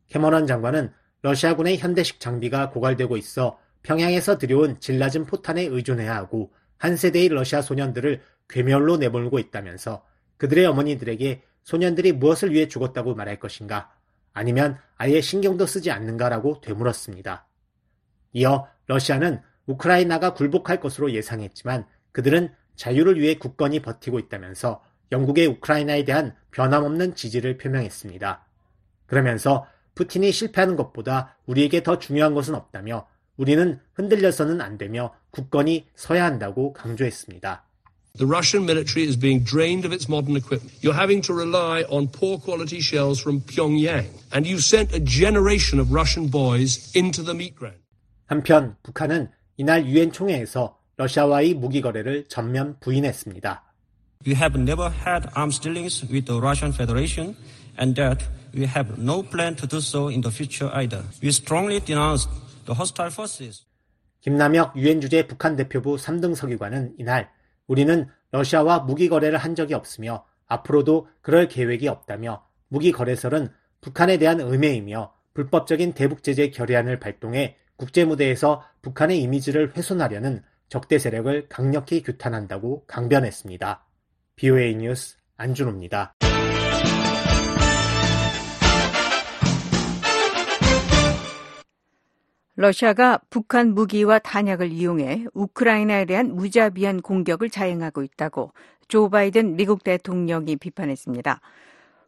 캐머런 장관은 러시아군의 현대식 장비가 고갈되고 있어 평양에서 들여온 질 낮은 포탄에 의존해야 하고 한 세대의 러시아 소년들을 괴멸로 내몰고 있다면서 그들의 어머니들에게 소년들이 무엇을 위해 죽었다고 말할 것인가 아니면 아예 신경도 쓰지 않는가라고 되물었습니다. 이어 러시아는 우크라이나가 굴복할 것으로 예상했지만 그들은 자유를 위해 굳건히 버티고 있다면서 영국의 우크라이나에 대한 변함없는 지지를 표명했습니다. 그러면서 푸틴이 실패하는 것보다 우리에게 더 중요한 것은 없다며 우리는 흔들려서는 안 되며 굳건히 서야 한다고 강조했습니다. The Russian military is being drained of its modern equipment. You're having to rely on poor quality shells from Pyongyang. And you sent a generation of Russian boys into the meat ground. 한편 북한은 이날 유엔 총회에서 러시아와의 무기 거래를 전면 부인했습니다. We have never had arms dealings with the Russian Federation and that we have no plan to do so in the future either. We strongly denounce the hostile forces. 김남혁 유엔 주재 북한 대표부 3등 서기관은 이날 우리는 러시아와 무기 거래를 한 적이 없으며 앞으로도 그럴 계획이 없다며 무기 거래설은 북한에 대한 음해이며 불법적인 대북 제재 결의안을 발동해 국제 무대에서 북한의 이미지를 훼손하려는 적대 세력을 강력히 규탄한다고 강변했습니다. BOA 뉴스 안준호입니다. 러시아가 북한 무기와 탄약을 이용해 우크라이나에 대한 무자비한 공격을 자행하고 있다고 조 바이든 미국 대통령이 비판했습니다.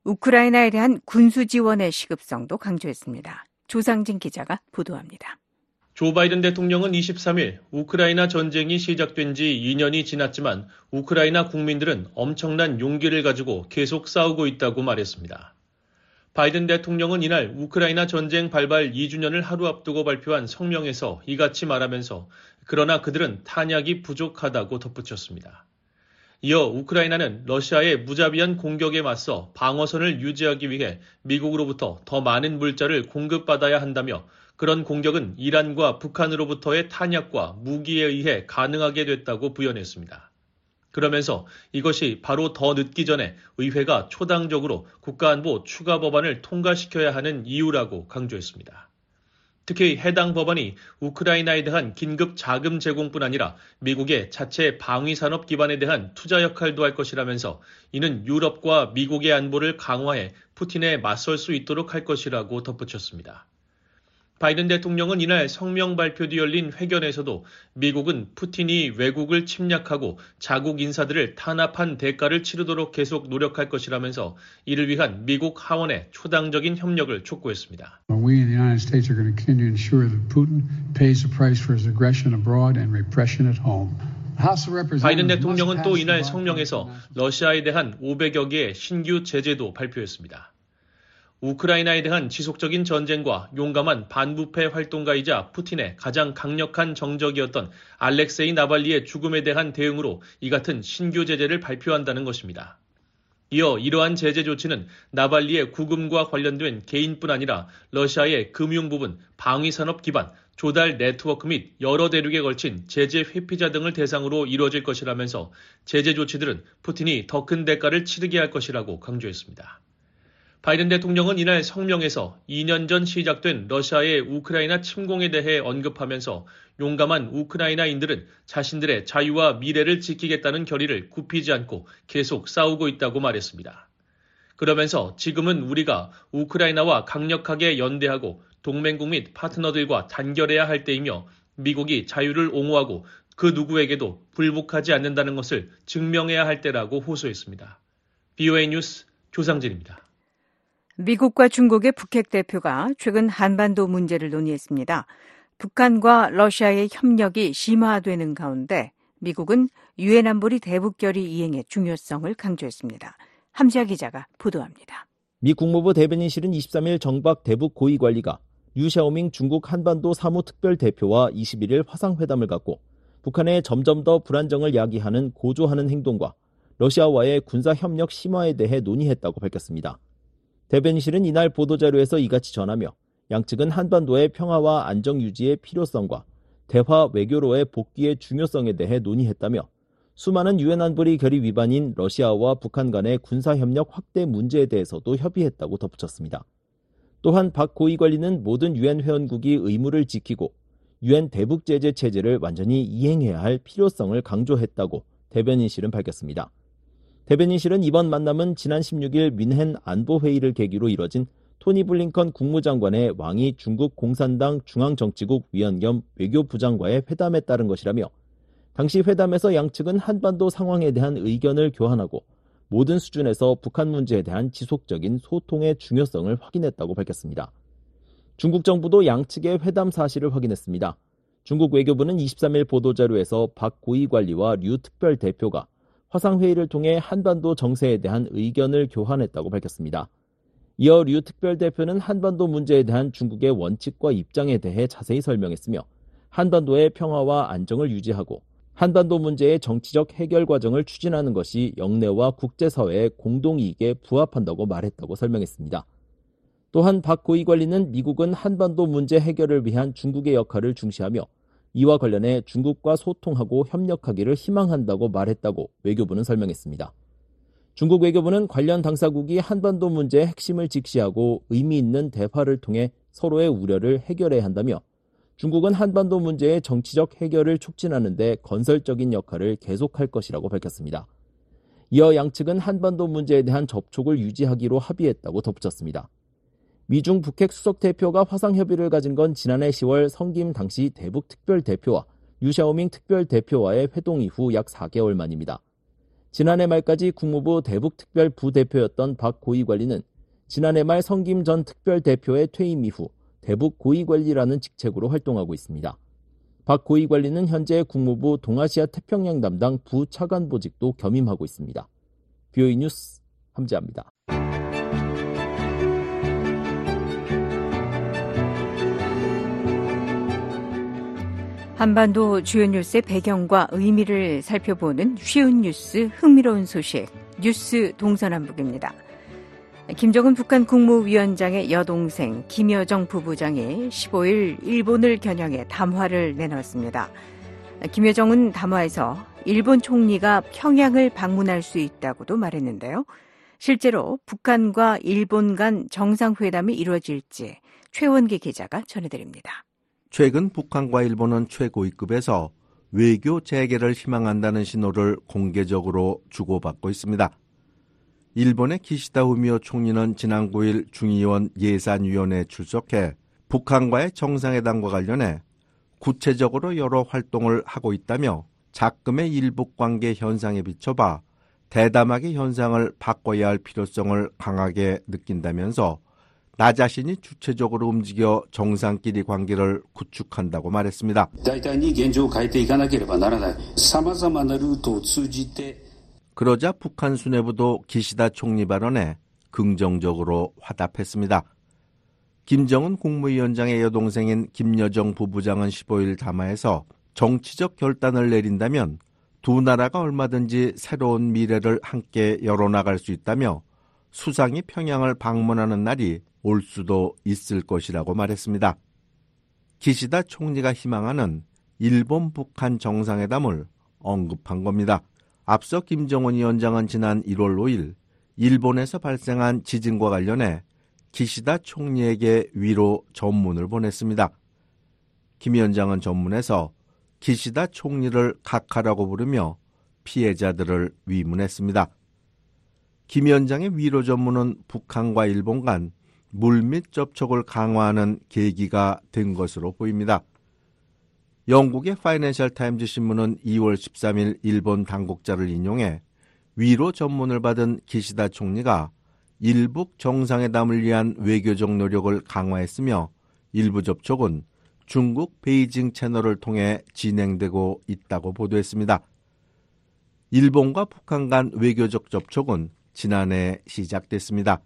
우크라이나에 대한 군수 지원의 시급성도 강조했습니다. 조상진 기자가 보도합니다. 조 바이든 대통령은 23일 우크라이나 전쟁이 시작된 지 2년이 지났지만 우크라이나 국민들은 엄청난 용기를 가지고 계속 싸우고 있다고 말했습니다. 바이든 대통령은 이날 우크라이나 전쟁 발발 2주년을 하루 앞두고 발표한 성명에서 이같이 말하면서 그러나 그들은 탄약이 부족하다고 덧붙였습니다. 이어 우크라이나는 러시아의 무자비한 공격에 맞서 방어선을 유지하기 위해 미국으로부터 더 많은 물자를 공급받아야 한다며 그런 공격은 이란과 북한으로부터의 탄약과 무기에 의해 가능하게 됐다고 부연했습니다. 그러면서 이것이 바로 더 늦기 전에 의회가 초당적으로 국가안보 추가 법안을 통과시켜야 하는 이유라고 강조했습니다. 특히 해당 법안이 우크라이나에 대한 긴급 자금 제공뿐 아니라 미국의 자체 방위 산업 기반에 대한 투자 역할도 할 것이라면서 이는 유럽과 미국의 안보를 강화해 푸틴에 맞설 수 있도록 할 것이라고 덧붙였습니다. 바이든 대통령은 이날 성명 발표 뒤 열린 회견에서도 미국은 푸틴이 외국을 침략하고 자국 인사들을 탄압한 대가를 치르도록 계속 노력할 것이라면서 이를 위한 미국 하원의 초당적인 협력을 촉구했습니다. 바이든 대통령은 또 이날 성명에서 러시아에 대한 500여 개의 신규 제재도 발표했습니다. 우크라이나에 대한 지속적인 전쟁과 용감한 반부패 활동가이자 푸틴의 가장 강력한 정적이었던 알렉세이 나발리의 죽음에 대한 대응으로 이 같은 신규 제재를 발표한다는 것입니다. 이어 이러한 제재 조치는 나발리의 구금과 관련된 개인뿐 아니라 러시아의 금융 부분, 방위산업 기반, 조달 네트워크 및 여러 대륙에 걸친 제재 회피자 등을 대상으로 이루어질 것이라면서 제재 조치들은 푸틴이 더 큰 대가를 치르게 할 것이라고 강조했습니다. 바이든 대통령은 이날 성명에서 2년 전 시작된 러시아의 우크라이나 침공에 대해 언급하면서 용감한 우크라이나인들은 자신들의 자유와 미래를 지키겠다는 결의를 굽히지 않고 계속 싸우고 있다고 말했습니다. 그러면서 지금은 우리가 우크라이나와 강력하게 연대하고 동맹국 및 파트너들과 단결해야 할 때이며 미국이 자유를 옹호하고 그 누구에게도 불복하지 않는다는 것을 증명해야 할 때라고 호소했습니다. BOA 뉴스 조상진입니다. 미국과 중국의 북핵 대표가 최근 한반도 문제를 논의했습니다. 북한과 러시아의 협력이 심화되는 가운데 미국은 유엔 안보리 대북 결의 이행의 중요성을 강조했습니다. 함지아 기자가 보도합니다. 미 국무부 대변인실은 23일 정박 대북 고위 관리가 유샤오밍 중국 한반도 사무특별 대표와 21일 화상회담을 갖고 북한의 점점 더 불안정을 야기하는 고조하는 행동과 러시아와의 군사 협력 심화에 대해 논의했다고 밝혔습니다. 대변인실은 이날 보도자료에서 이같이 전하며 양측은 한반도의 평화와 안정 유지의 필요성과 대화 외교로의 복귀의 중요성에 대해 논의했다며 수많은 유엔 안보리 결의 위반인 러시아와 북한 간의 군사 협력 확대 문제에 대해서도 협의했다고 덧붙였습니다. 또한 박 고위 관리는 모든 유엔 회원국이 의무를 지키고 유엔 대북 제재 체제를 완전히 이행해야 할 필요성을 강조했다고 대변인실은 밝혔습니다. 대변인실은 이번 만남은 지난 16일 민헨 안보회의를 계기로 이뤄진 토니 블링컨 국무장관의 왕이 중국 공산당 중앙정치국 위원 겸 외교부장과의 회담에 따른 것이라며 당시 회담에서 양측은 한반도 상황에 대한 의견을 교환하고 모든 수준에서 북한 문제에 대한 지속적인 소통의 중요성을 확인했다고 밝혔습니다. 중국 정부도 양측의 회담 사실을 확인했습니다. 중국 외교부는 23일 보도자료에서 박 고위 관리와 류 특별 대표가 화상회의를 통해 한반도 정세에 대한 의견을 교환했다고 밝혔습니다. 이어 류 특별대표는 한반도 문제에 대한 중국의 원칙과 입장에 대해 자세히 설명했으며 한반도의 평화와 안정을 유지하고 한반도 문제의 정치적 해결 과정을 추진하는 것이 영내와 국제사회의 공동이익에 부합한다고 말했다고 설명했습니다. 또한 박 고위 관리는 미국은 한반도 문제 해결을 위한 중국의 역할을 중시하며 이와 관련해 중국과 소통하고 협력하기를 희망한다고 말했다고 외교부는 설명했습니다. 중국 외교부는 관련 당사국이 한반도 문제의 핵심을 직시하고 의미 있는 대화를 통해 서로의 우려를 해결해야 한다며 중국은 한반도 문제의 정치적 해결을 촉진하는 데 건설적인 역할을 계속할 것이라고 밝혔습니다. 이어 양측은 한반도 문제에 대한 접촉을 유지하기로 합의했다고 덧붙였습니다. 미중 북핵 수석 대표가 화상 협의를 가진 건 지난해 10월 성김 당시 대북 특별 대표와 유샤오밍 특별 대표와의 회동 이후 약 4개월 만입니다. 지난해 말까지 국무부 대북 특별 부대표였던 박 고위 관리는 지난해 말 성김 전 특별 대표의 퇴임 이후 대북 고위 관리라는 직책으로 활동하고 있습니다. 박 고위 관리는 현재 국무부 동아시아 태평양 담당 부차관보직도 겸임하고 있습니다. 뷰이 뉴스 함재합니다. 한반도 주요 뉴스의 배경과 의미를 살펴보는 쉬운 뉴스, 흥미로운 소식, 뉴스 동서남북입니다. 김정은 북한 국무위원장의 여동생 김여정 부부장이 15일 일본을 겨냥해 담화를 내놨습니다. 김여정은 담화에서 일본 총리가 평양을 방문할 수 있다고도 말했는데요. 실제로 북한과 일본 간 정상회담이 이루어질지 최원기 기자가 전해드립니다. 최근 북한과 일본은 최고위급에서 외교 재개를 희망한다는 신호를 공개적으로 주고받고 있습니다. 일본의 기시다 후미오 총리는 지난 9일 중의원 예산위원회에 출석해 북한과의 정상회담과 관련해 구체적으로 여러 활동을 하고 있다며 작금의 일북 관계 현상에 비춰봐 대담하게 현상을 바꿔야 할 필요성을 강하게 느낀다면서 나 자신이 주체적으로 움직여 정상끼리 관계를 구축한다고 말했습니다. 그러자 북한 수뇌부도 기시다 총리 발언에 긍정적으로 화답했습니다. 김정은 국무위원장의 여동생인 김여정 부부장은 15일 담화에서 정치적 결단을 내린다면 두 나라가 얼마든지 새로운 미래를 함께 열어나갈 수 있다며 수상이 평양을 방문하는 날이 올 수도 있을 것이라고 말했습니다. 기시다 총리가 희망하는 일본 북한 정상회담을 언급한 겁니다. 앞서 김정은 위원장은 지난 1월 5일 일본에서 발생한 지진과 관련해 기시다 총리에게 위로 전문을 보냈습니다. 김 위원장은 전문에서 기시다 총리를 각하라고 부르며 피해자들을 위문했습니다. 김 위원장의 위로 전문은 북한과 일본 간 물밑 접촉을 강화하는 계기가 된 것으로 보입니다. 영국의 파이낸셜 타임즈 신문은 2월 13일 일본 당국자를 인용해 위로 전문을 받은 기시다 총리가 일북 정상회담을 위한 외교적 노력을 강화했으며 일부 접촉은 중국 베이징 채널을 통해 진행되고 있다고 보도했습니다. 일본과 북한 간 외교적 접촉은 지난해 시작됐습니다.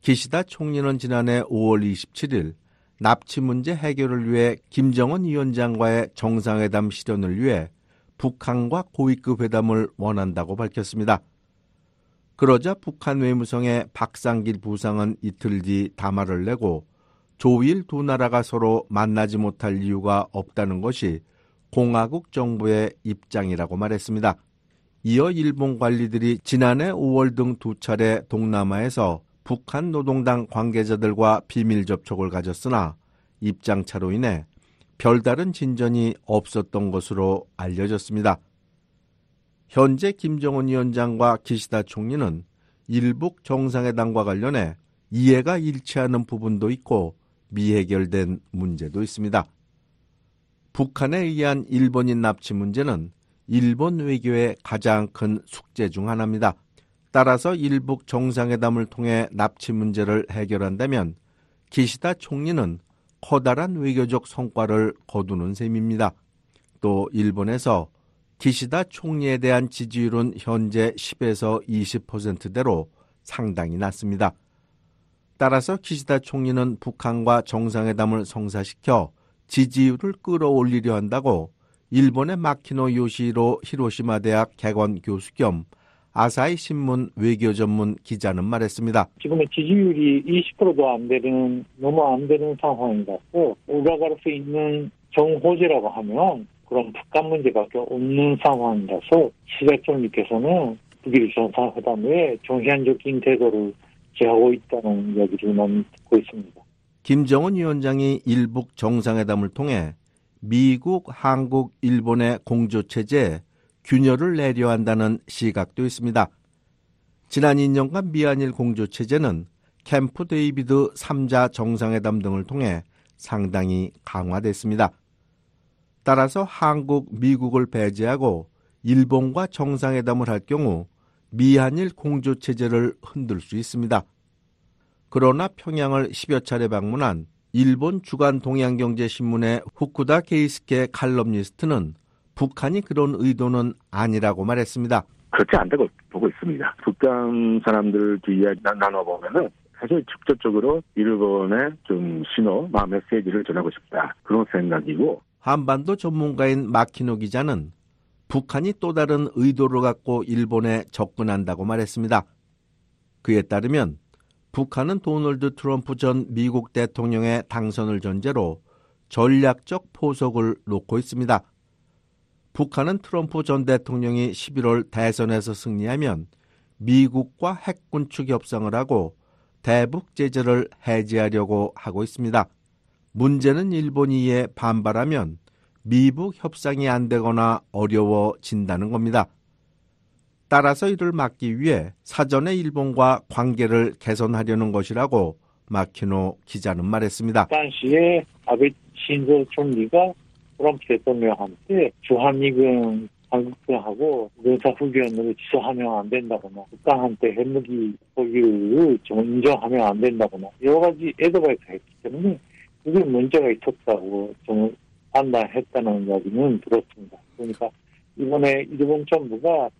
기시다 총리는 지난해 5월 27일 납치 문제 해결을 위해 김정은 위원장과의 정상회담 실현을 위해 북한과 고위급 회담을 원한다고 밝혔습니다. 그러자 북한 외무성의 박상길 부상은 이틀 뒤 담화를 내고 조일 두 나라가 서로 만나지 못할 이유가 없다는 것이 공화국 정부의 입장이라고 말했습니다. 이어 일본 관리들이 지난해 5월 등 두 차례 동남아에서 북한 노동당 관계자들과 비밀 접촉을 가졌으나 입장차로 인해 별다른 진전이 없었던 것으로 알려졌습니다. 현재 김정은 위원장과 기시다 총리는 일북 정상회담과 관련해 이해가 일치하는 부분도 있고 미해결된 문제도 있습니다. 북한에 의한 일본인 납치 문제는 일본 외교의 가장 큰 숙제 중 하나입니다. 따라서 일북 정상회담을 통해 납치 문제를 해결한다면 기시다 총리는 커다란 외교적 성과를 거두는 셈입니다. 또 일본에서 기시다 총리에 대한 지지율은 현재 10에서 20%대로 상당히 낮습니다. 따라서 기시다 총리는 북한과 정상회담을 성사시켜 지지율을 끌어올리려 한다고 일본의 마키노 요시로 히로시마 대학 개건 교수 겸 아사히 신문 외교 전문 기자는 말했습니다. 지금의 지지율이 20%도 안 되는 너무 안 되는 상황이라서 올라갈 수 있는 정호재라고 하면 그런 북한 문제밖에 없는 상황이라서 시사 총리께서는 북일 정상회담에 정상적인 태도를 제하고 있다는 이야기를만 듣고 있습니다. 김정은 위원장이 일북 정상회담을 통해 미국, 한국, 일본의 공조체제에 균열을 내려 한다는 시각도 있습니다. 지난 2년간 미한일 공조 체제는 캠프 데이비드 3자 정상회담 등을 통해 상당히 강화됐습니다. 따라서 한국, 미국을 배제하고 일본과 정상회담을 할 경우 미한일 공조 체제를 흔들 수 있습니다. 그러나 평양을 10여 차례 방문한 일본 주간 동양경제신문의 후쿠다 케이스케 칼럼니스트는 북한이 그런 의도는 아니라고 말했습니다. 그렇지 않다고 보고 있습니다. 북한 사람들끼리 이야기 나눠보면은 사실 직접적으로 일본에 좀 신호, 메시지를 전하고 싶다. 그런 생각이고. 한반도 전문가인 마키노 기자는 북한이 또 다른 의도를 갖고 일본에 접근한다고 말했습니다. 그에 따르면 북한은 도널드 트럼프 전 미국 대통령의 당선을 전제로 전략적 포석을 놓고 있습니다. 북한은 트럼프 전 대통령이 11월 대선에서 승리하면 미국과 핵 군축 협상을 하고 대북 제재를 해제하려고 하고 있습니다. 문제는 일본이 이에 반발하면 미북 협상이 안 되거나 어려워진다는 겁니다. 따라서 이를 막기 위해 사전에 일본과 관계를 개선하려는 것이라고 마키노 기자는 말했습니다. 당시에 아베 신조 총리가 트럼프 대통령한테 주한미군 한국군하고 군사훈련으로 취소하면 안 된다거나 북한한테 핵무기 보유를 좀 인정하면 안 된다거나 여러 가지 애도가있 했기 때문에 그게 문제가 있었다고 좀 판단했다는 이야기는 들었습니다. 그러니까 이번에 일본 정부가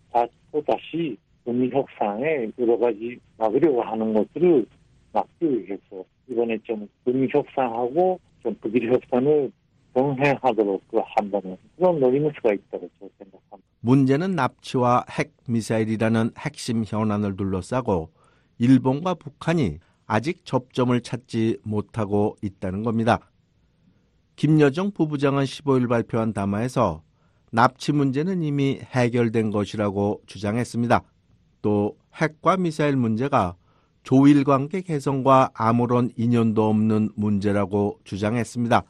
또 다시 국민 협상에 여러 가지 막으려고 하는 것들을 막기 위해서 이번에 좀 국민 협상하고 좀 북일 협상을 병행하도록 한다는 그런 노리무스가 있다고 저는 생각합니다. 문제는 납치와 핵 미사일이라는 핵심 현안을 둘러싸고 일본과 북한이 아직 접점을 찾지 못하고 있다는 겁니다. 김여정 부부장은 15일 발표한 담화에서 납치 문제는 이미 해결된 것이라고 주장했습니다. 또 핵과 미사일 문제가 조일 관계 개선과 아무런 인연도 없는 문제라고 주장했습니다.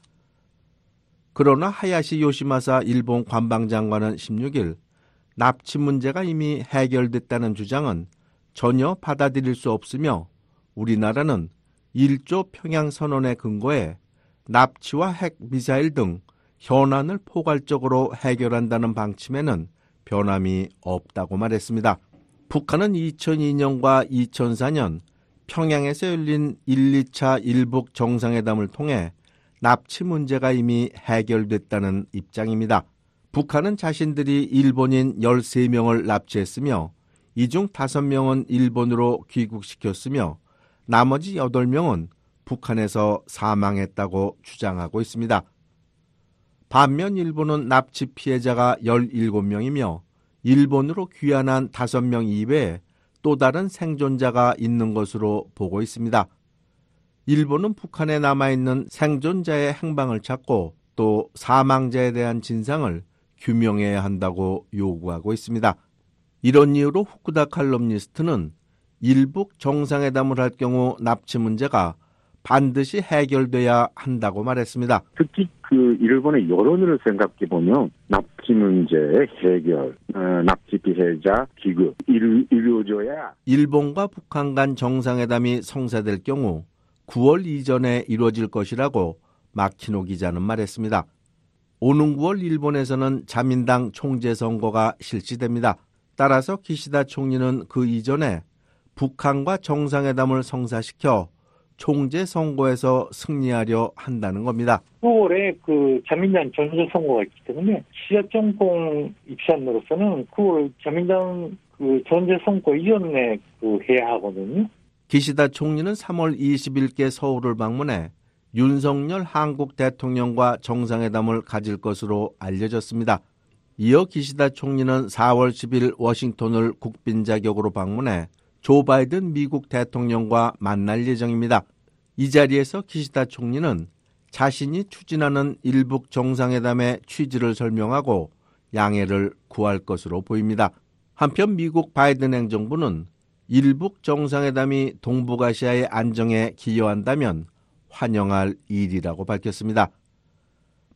그러나 하야시 요시마사 일본 관방장관은 16일 납치 문제가 이미 해결됐다는 주장은 전혀 받아들일 수 없으며 우리나라는 1조 평양선언에 근거해 납치와 핵 미사일 등 현안을 포괄적으로 해결한다는 방침에는 변함이 없다고 말했습니다. 북한은 2002년과 2004년 평양에서 열린 1, 2차 일북 정상회담을 통해 납치 문제가 이미 해결됐다는 입장입니다. 북한은 자신들이 일본인 13명을 납치했으며 이 중 5명은 일본으로 귀국시켰으며 나머지 8명은 북한에서 사망했다고 주장하고 있습니다. 반면 일본은 납치 피해자가 17명이며 일본으로 귀환한 5명 이외에 또 다른 생존자가 있는 것으로 보고 있습니다. 일본은 북한에 남아있는 생존자의 행방을 찾고 또 사망자에 대한 진상을 규명해야 한다고 요구하고 있습니다. 이런 이유로 후쿠다 칼럼니스트는 일북 정상회담을 할 경우 납치 문제가 반드시 해결돼야 한다고 말했습니다. 특히 그 일본의 여론을 생각해 보면 납치 문제 해결, 어, 납치 피해자 기급 이루, 이루어져야 일본과 북한 간 정상회담이 성사될 경우 9월 이전에 이루어질 것이라고 마키노 기자는 말했습니다. 오는 9월 일본에서는 자민당 총재 선거가 실시됩니다. 따라서 기시다 총리는 그 이전에 북한과 정상회담을 성사시켜 총재 선거에서 승리하려 한다는 겁니다. 9월에 그 자민당 전주 선거가 있기 때문에 시자 정권 입장으로서는 9월 자민당 그 전제 선거 이전에 그 해야 하거든요. 기시다 총리는 3월 20일께 서울을 방문해 윤석열 한국 대통령과 정상회담을 가질 것으로 알려졌습니다. 이어 기시다 총리는 4월 10일 워싱턴을 국빈 자격으로 방문해 조 바이든 미국 대통령과 만날 예정입니다. 이 자리에서 기시다 총리는 자신이 추진하는 일북 정상회담의 취지를 설명하고 양해를 구할 것으로 보입니다. 한편 미국 바이든 행정부는 일북 정상회담이 동북아시아의 안정에 기여한다면 환영할 일이라고 밝혔습니다.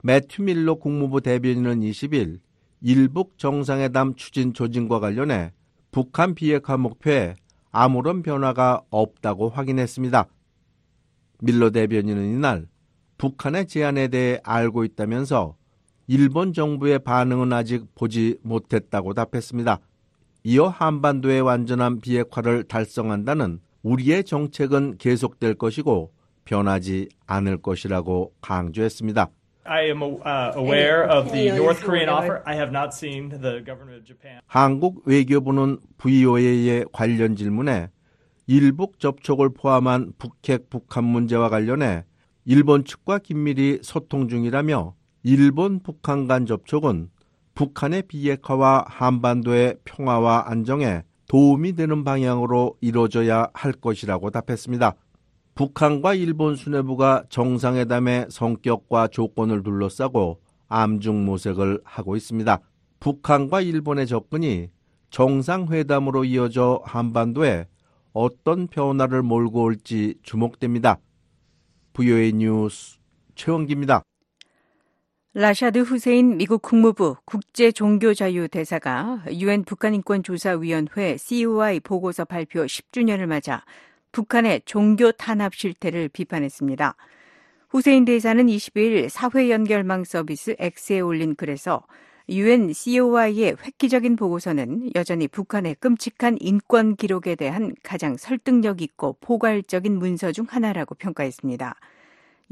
매튜 밀러 국무부 대변인은 20일 일북 정상회담 추진 조짐과 관련해 북한 비핵화 목표에 아무런 변화가 없다고 확인했습니다. 밀러 대변인은 이날 북한의 제안에 대해 알고 있다면서 일본 정부의 반응은 아직 보지 못했다고 답했습니다. 이어 한반도의 완전한 비핵화를 달성한다는 우리의 정책은 계속될 것이고 변하지 않을 것이라고 강조했습니다. I am uh, aware of the North Korean offer. I have not seen the government of Japan. 한국 외교부는 VOA의 관련 질문에 일북 접촉을 포함한 북핵 북한 문제와 관련해 일본 측과 긴밀히 소통 중이라며 일본 북한 간 접촉은 북한의 비핵화와 한반도의 평화와 안정에 도움이 되는 방향으로 이루어져야 할 것이라고 답했습니다. 북한과 일본 수뇌부가 정상회담의 성격과 조건을 둘러싸고 암중 모색을 하고 있습니다. 북한과 일본의 접근이 정상회담으로 이어져 한반도에 어떤 변화를 몰고 올지 주목됩니다. VOA 뉴스 최원기입니다. 라샤드 후세인 미국 국무부 국제종교자유대사가 유엔 북한인권조사위원회 COI 보고서 발표 10주년을 맞아 북한의 종교 탄압 실태를 비판했습니다. 후세인 대사는 20일 사회 연결망 서비스 X에 올린 글에서 유엔 COI의 획기적인 보고서는 여전히 북한의 끔찍한 인권 기록에 대한 가장 설득력 있고 포괄적인 문서 중 하나라고 평가했습니다.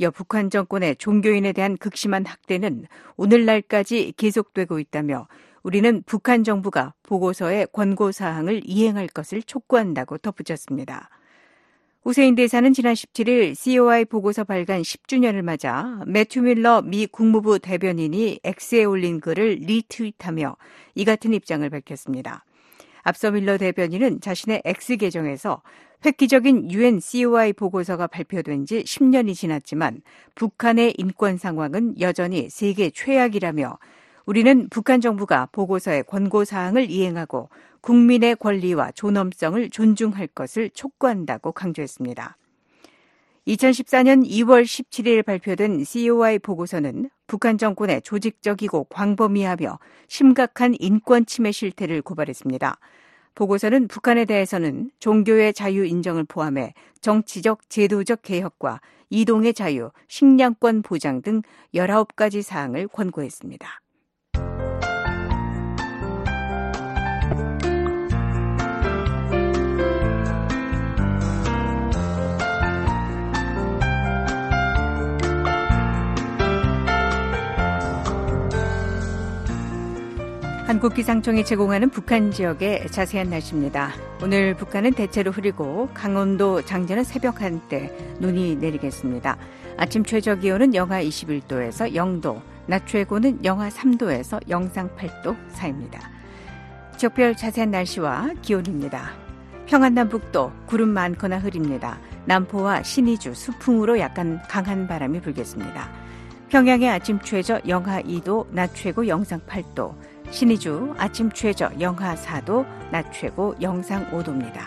여 북한 정권의 종교인에 대한 극심한 학대는 오늘날까지 계속되고 있다며 우리는 북한 정부가 보고서의 권고 사항을 이행할 것을 촉구한다고 덧붙였습니다. 후세인 대사는 지난 17일 COI 보고서 발간 10주년을 맞아 매튜 밀러 미 국무부 대변인이 X에 올린 글을 리트윗하며 이 같은 입장을 밝혔습니다. 앞서 밀러 대변인은 자신의 X 계정에서 획기적인 UN COI 보고서가 발표된 지 10년이 지났지만 북한의 인권 상황은 여전히 세계 최악이라며 우리는 북한 정부가 보고서의 권고 사항을 이행하고 국민의 권리와 존엄성을 존중할 것을 촉구한다고 강조했습니다. 2014년 2월 17일 발표된 COI 보고서는 북한 정권의 조직적이고 광범위하며 심각한 인권 침해 실태를 고발했습니다. 보고서는 북한에 대해서는 종교의 자유 인정을 포함해 정치적, 제도적 개혁과 이동의 자유, 식량권 보장 등 19가지 사항을 권고했습니다. 한국기상청이 제공하는 북한 지역의 자세한 날씨입니다. 오늘 북한은 대체로 흐리고 강원도 장전은 새벽 한때 눈이 내리겠습니다. 아침 최저 기온은 영하 21도에서 0도, 낮 최고는 영하 3도에서 영상 8도 사이입니다. 지역별 자세한 날씨와 기온입니다. 평안남북도 구름 많거나 흐립니다. 남포와 신의주, 수풍으로 약간 강한 바람이 불겠습니다. 평양의 아침 최저 영하 2도, 낮 최고 영상 8도, 신의주 아침 최저 영하 4도, 낮 최고 영상 5도입니다.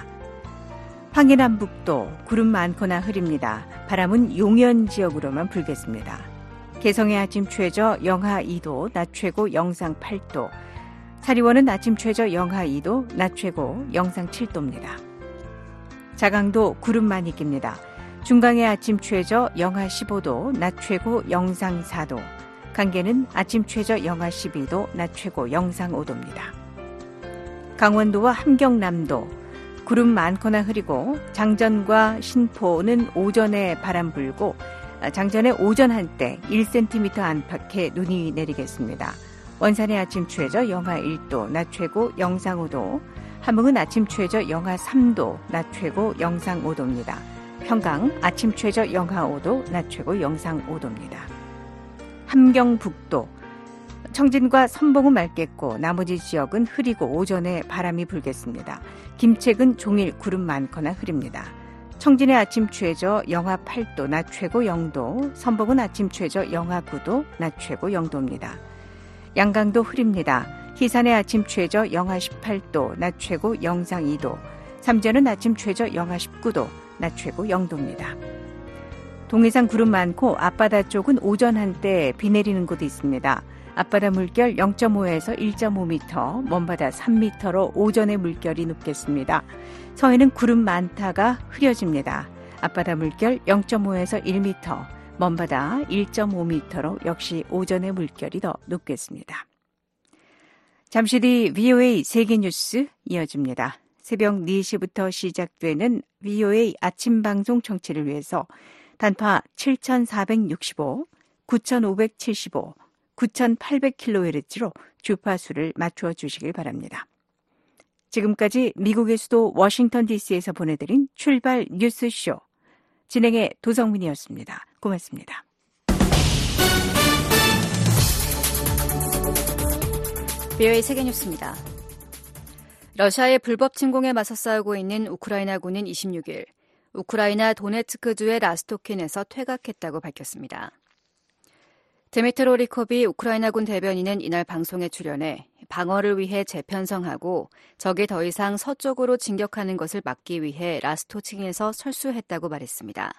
황해남북도 구름 많거나 흐립니다. 바람은 용연 지역으로만 불겠습니다. 개성의 아침 최저 영하 2도, 낮 최고 영상 8도. 사리원은 아침 최저 영하 2도, 낮 최고 영상 7도입니다. 자강도 구름 많이 낍니다. 중강의 아침 최저 영하 15도, 낮 최고 영상 4도. 강계는 아침 최저 영하 12도, 낮 최고 영상 5도입니다. 강원도와 함경남도 구름 많거나 흐리고 장전과 신포는 오전에 바람 불고 장전에 오전 한때 1cm 안팎의 눈이 내리겠습니다. 원산의 아침 최저 영하 1도, 낮 최고 영상 5도, 함흥은 아침 최저 영하 3도, 낮 최고 영상 5도입니다. 평강 아침 최저 영하 5도, 낮 최고 영상 5도입니다. 함경북도 청진과 선봉은 맑겠고 나머지 지역은 흐리고 오전에 바람이 불겠습니다. 김책은 종일 구름 많거나 흐립니다. 청진의 아침 최저 영하 8도, 낮 최고 0도, 선봉은 아침 최저 영하 9도, 낮 최고 0도입니다. 양강도 흐립니다. 희산의 아침 최저 영하 18도, 낮 최고 영상 2도, 삼전은 아침 최저 영하 19도, 낮 최고 0도입니다. 동해상 구름 많고 앞바다 쪽은 오전 한때 비 내리는 곳도 있습니다. 앞바다 물결 0.5에서 1.5m, 먼바다 3m로 오전에 물결이 높겠습니다. 서해는 구름 많다가 흐려집니다. 앞바다 물결 0.5에서 1m, 먼바다 1.5m로 역시 오전에 물결이 더 높겠습니다. 잠시 뒤 VOA 세계 뉴스 이어집니다. 새벽 4시부터 시작되는 VOA 아침 방송 청취를 위해서 단파 7,465, 9,575, 9,800kHz로 주파수를 맞추어 주시길 바랍니다. 지금까지 미국의 수도 워싱턴 DC에서 보내드린 출발 뉴스쇼. 진행의 도성민이었습니다. 고맙습니다. 비오의 세계뉴스입니다. 러시아의 불법 침공에 맞서 싸우고 있는 우크라이나군은 26일 우크라이나 도네츠크주의 라스토킨에서 퇴각했다고 밝혔습니다. 데미트로 리코비 우크라이나군 대변인은 이날 방송에 출연해 방어를 위해 재편성하고 적이 더 이상 서쪽으로 진격하는 것을 막기 위해 라스토친에서 철수했다고 말했습니다.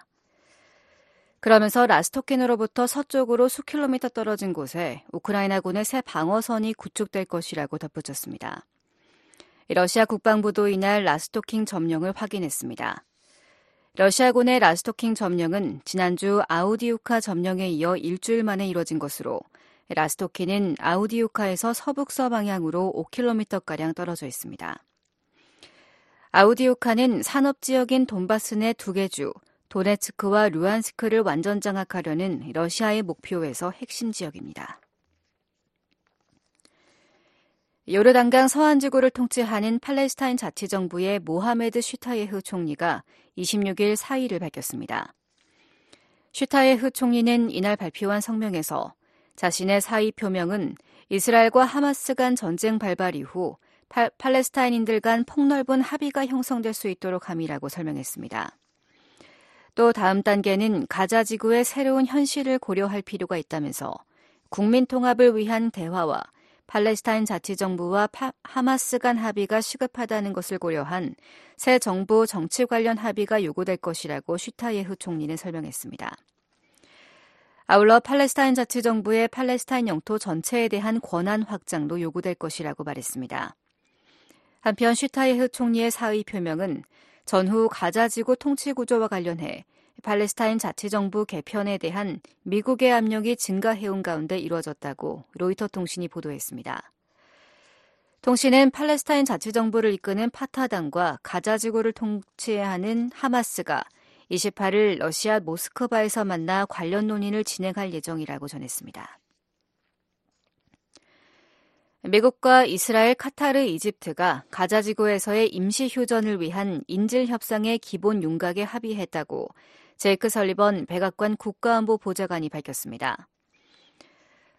그러면서 라스토킨으로부터 서쪽으로 수킬로미터 떨어진 곳에 우크라이나군의 새 방어선이 구축될 것이라고 덧붙였습니다. 러시아 국방부도 이날 라스토킹 점령을 확인했습니다. 러시아군의 라스토킹 점령은 지난주 아우디우카 점령에 이어 일주일 만에 이뤄진 것으로 라스토키는 아우디우카에서 서북서 방향으로 5km가량 떨어져 있습니다. 아우디우카는 산업지역인 돈바스 내 두 개 주, 도네츠크와 루안스크를 완전 장악하려는 러시아의 목표에서 핵심 지역입니다. 요르단강 서안지구를 통치하는 팔레스타인 자치정부의 모하메드 슈타예흐 총리가 26일 사의를 밝혔습니다. 슈타예흐 총리는 이날 발표한 성명에서 자신의 사의 표명은 이스라엘과 하마스 간 전쟁 발발 이후 팔, 팔레스타인인들 간 폭넓은 합의가 형성될 수 있도록 함이라고 설명했습니다. 또 다음 단계는 가자 지구의 새로운 현실을 고려할 필요가 있다면서 국민 통합을 위한 대화와 팔레스타인 자치정부와 파, 하마스 간 합의가 시급하다는 것을 고려한 새 정부 정치 관련 합의가 요구될 것이라고 슈타예흐 총리는 설명했습니다. 아울러 팔레스타인 자치정부의 팔레스타인 영토 전체에 대한 권한 확장도 요구될 것이라고 말했습니다. 한편 슈타이흐 총리의 사의 표명은 전후 가자지구 통치 구조와 관련해 팔레스타인 자치정부 개편에 대한 미국의 압력이 증가해온 가운데 이루어졌다고 로이터 통신이 보도했습니다. 통신은 팔레스타인 자치정부를 이끄는 파타당과 가자지구를 통치하는 하마스가 28일 러시아 모스크바에서 만나 관련 논의를 진행할 예정이라고 전했습니다. 미국과 이스라엘, 카타르, 이집트가 가자지구에서의 임시 휴전을 위한 인질 협상의 기본 윤곽에 합의했다고 제이크 설리번 백악관 국가안보 보좌관이 밝혔습니다.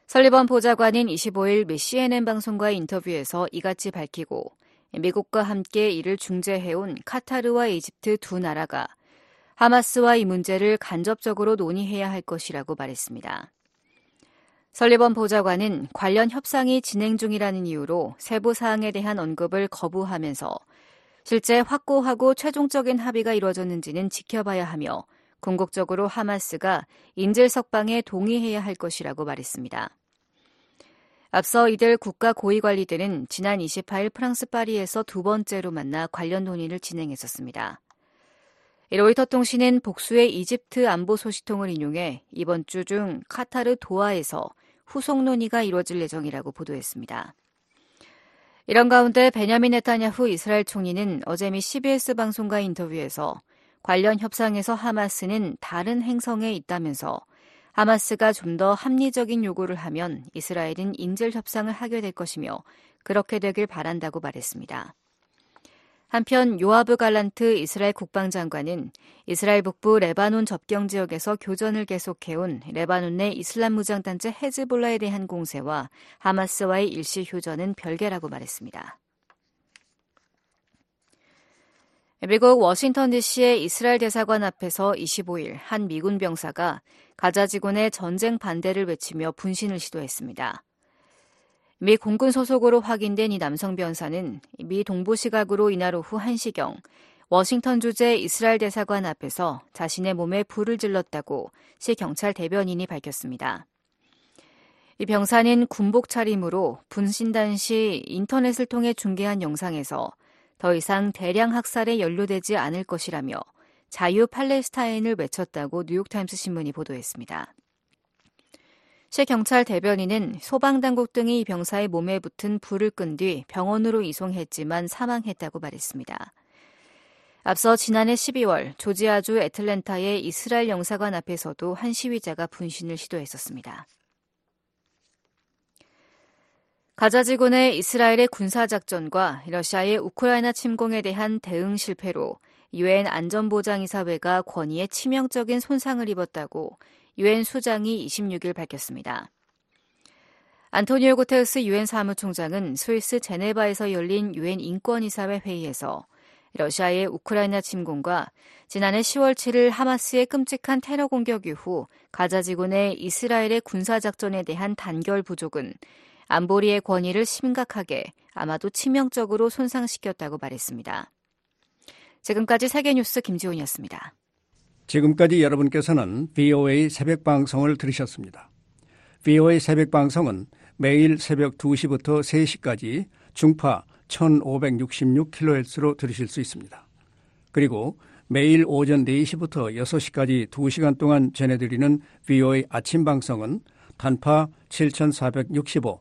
설리번 보좌관인 25일 미 CNN 방송과의 인터뷰에서 이같이 밝히고 미국과 함께 이를 중재해온 카타르와 이집트 두 나라가 하마스와 이 문제를 간접적으로 논의해야 할 것이라고 말했습니다. 설리번 보좌관은 관련 협상이 진행 중이라는 이유로 세부 사항에 대한 언급을 거부하면서 실제 확고하고 최종적인 합의가 이루어졌는지는 지켜봐야 하며 궁극적으로 하마스가 인질 석방에 동의해야 할 것이라고 말했습니다. 앞서 이들 국가 고위 관리들은 지난 28일 프랑스 파리에서 두 번째로 만나 관련 논의를 진행했었습니다. 로이터 통신은 복수의 이집트 안보 소식통을 인용해 이번 주 중 카타르 도하에서 후속 논의가 이루어질 예정이라고 보도했습니다. 이런 가운데 베냐민 네타냐후 이스라엘 총리는 어제 미 CBS 방송과 인터뷰에서 관련 협상에서 하마스는 다른 행성에 있다면서 하마스가 좀 더 합리적인 요구를 하면 이스라엘은 인질 협상을 하게 될 것이며 그렇게 되길 바란다고 말했습니다. 한편 요아브 갈란트 이스라엘 국방장관은 이스라엘 북부 레바논 접경 지역에서 교전을 계속해온 레바논 내 이슬람 무장단체 헤즈볼라에 대한 공세와 하마스와의 일시 휴전은 별개라고 말했습니다. 미국 워싱턴 DC의 이스라엘 대사관 앞에서 25일 한 미군 병사가 가자 지군의 전쟁 반대를 외치며 분신을 시도했습니다. 미 공군 소속으로 확인된 이 남성 변사는 미 동부 시각으로 이날 오후 1시경 워싱턴 주재 이스라엘 대사관 앞에서 자신의 몸에 불을 질렀다고 시 경찰 대변인이 밝혔습니다. 이 병사는 군복 차림으로 분신단 시 인터넷을 통해 중계한 영상에서 더 이상 대량 학살에 연루되지 않을 것이라며 자유 팔레스타인을 외쳤다고 뉴욕타임스 신문이 보도했습니다. 시 경찰 대변인은 소방당국 등이 병사의 몸에 붙은 불을 끈 뒤 병원으로 이송했지만 사망했다고 말했습니다. 앞서 지난해 12월 조지아주 애틀랜타의 이스라엘 영사관 앞에서도 한 시위자가 분신을 시도했었습니다. 가자지군의 이스라엘의 군사작전과 러시아의 우크라이나 침공에 대한 대응 실패로 유엔 안전보장이사회가 권위에 치명적인 손상을 입었다고 유엔 수장이 26일 밝혔습니다. 안토니오 구테우스 유엔 사무총장은 스위스 제네바에서 열린 유엔 인권이사회 회의에서 러시아의 우크라이나 침공과 지난해 10월 7일 하마스의 끔찍한 테러 공격 이후 가자지군의 이스라엘의 군사작전에 대한 단결 부족은 안보리의 권위를 심각하게 아마도 치명적으로 손상시켰다고 말했습니다. 지금까지 세계뉴스 김지훈이었습니다. 지금까지 여러분께서는 VOA 새벽 방송을 들으셨습니다. VOA 새벽 방송은 매일 새벽 2시부터 3시까지 중파 1566kHz로 들으실 수 있습니다. 그리고 매일 오전 4시부터 6시까지 2시간 동안 전해드리는 VOA 아침 방송은 단파 7465,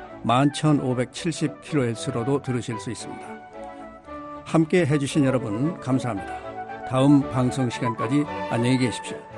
11,570kHz로도 들으실 수 있습니다. 함께 해주신 여러분 감사합니다. 다음 방송 시간까지 안녕히 계십시오.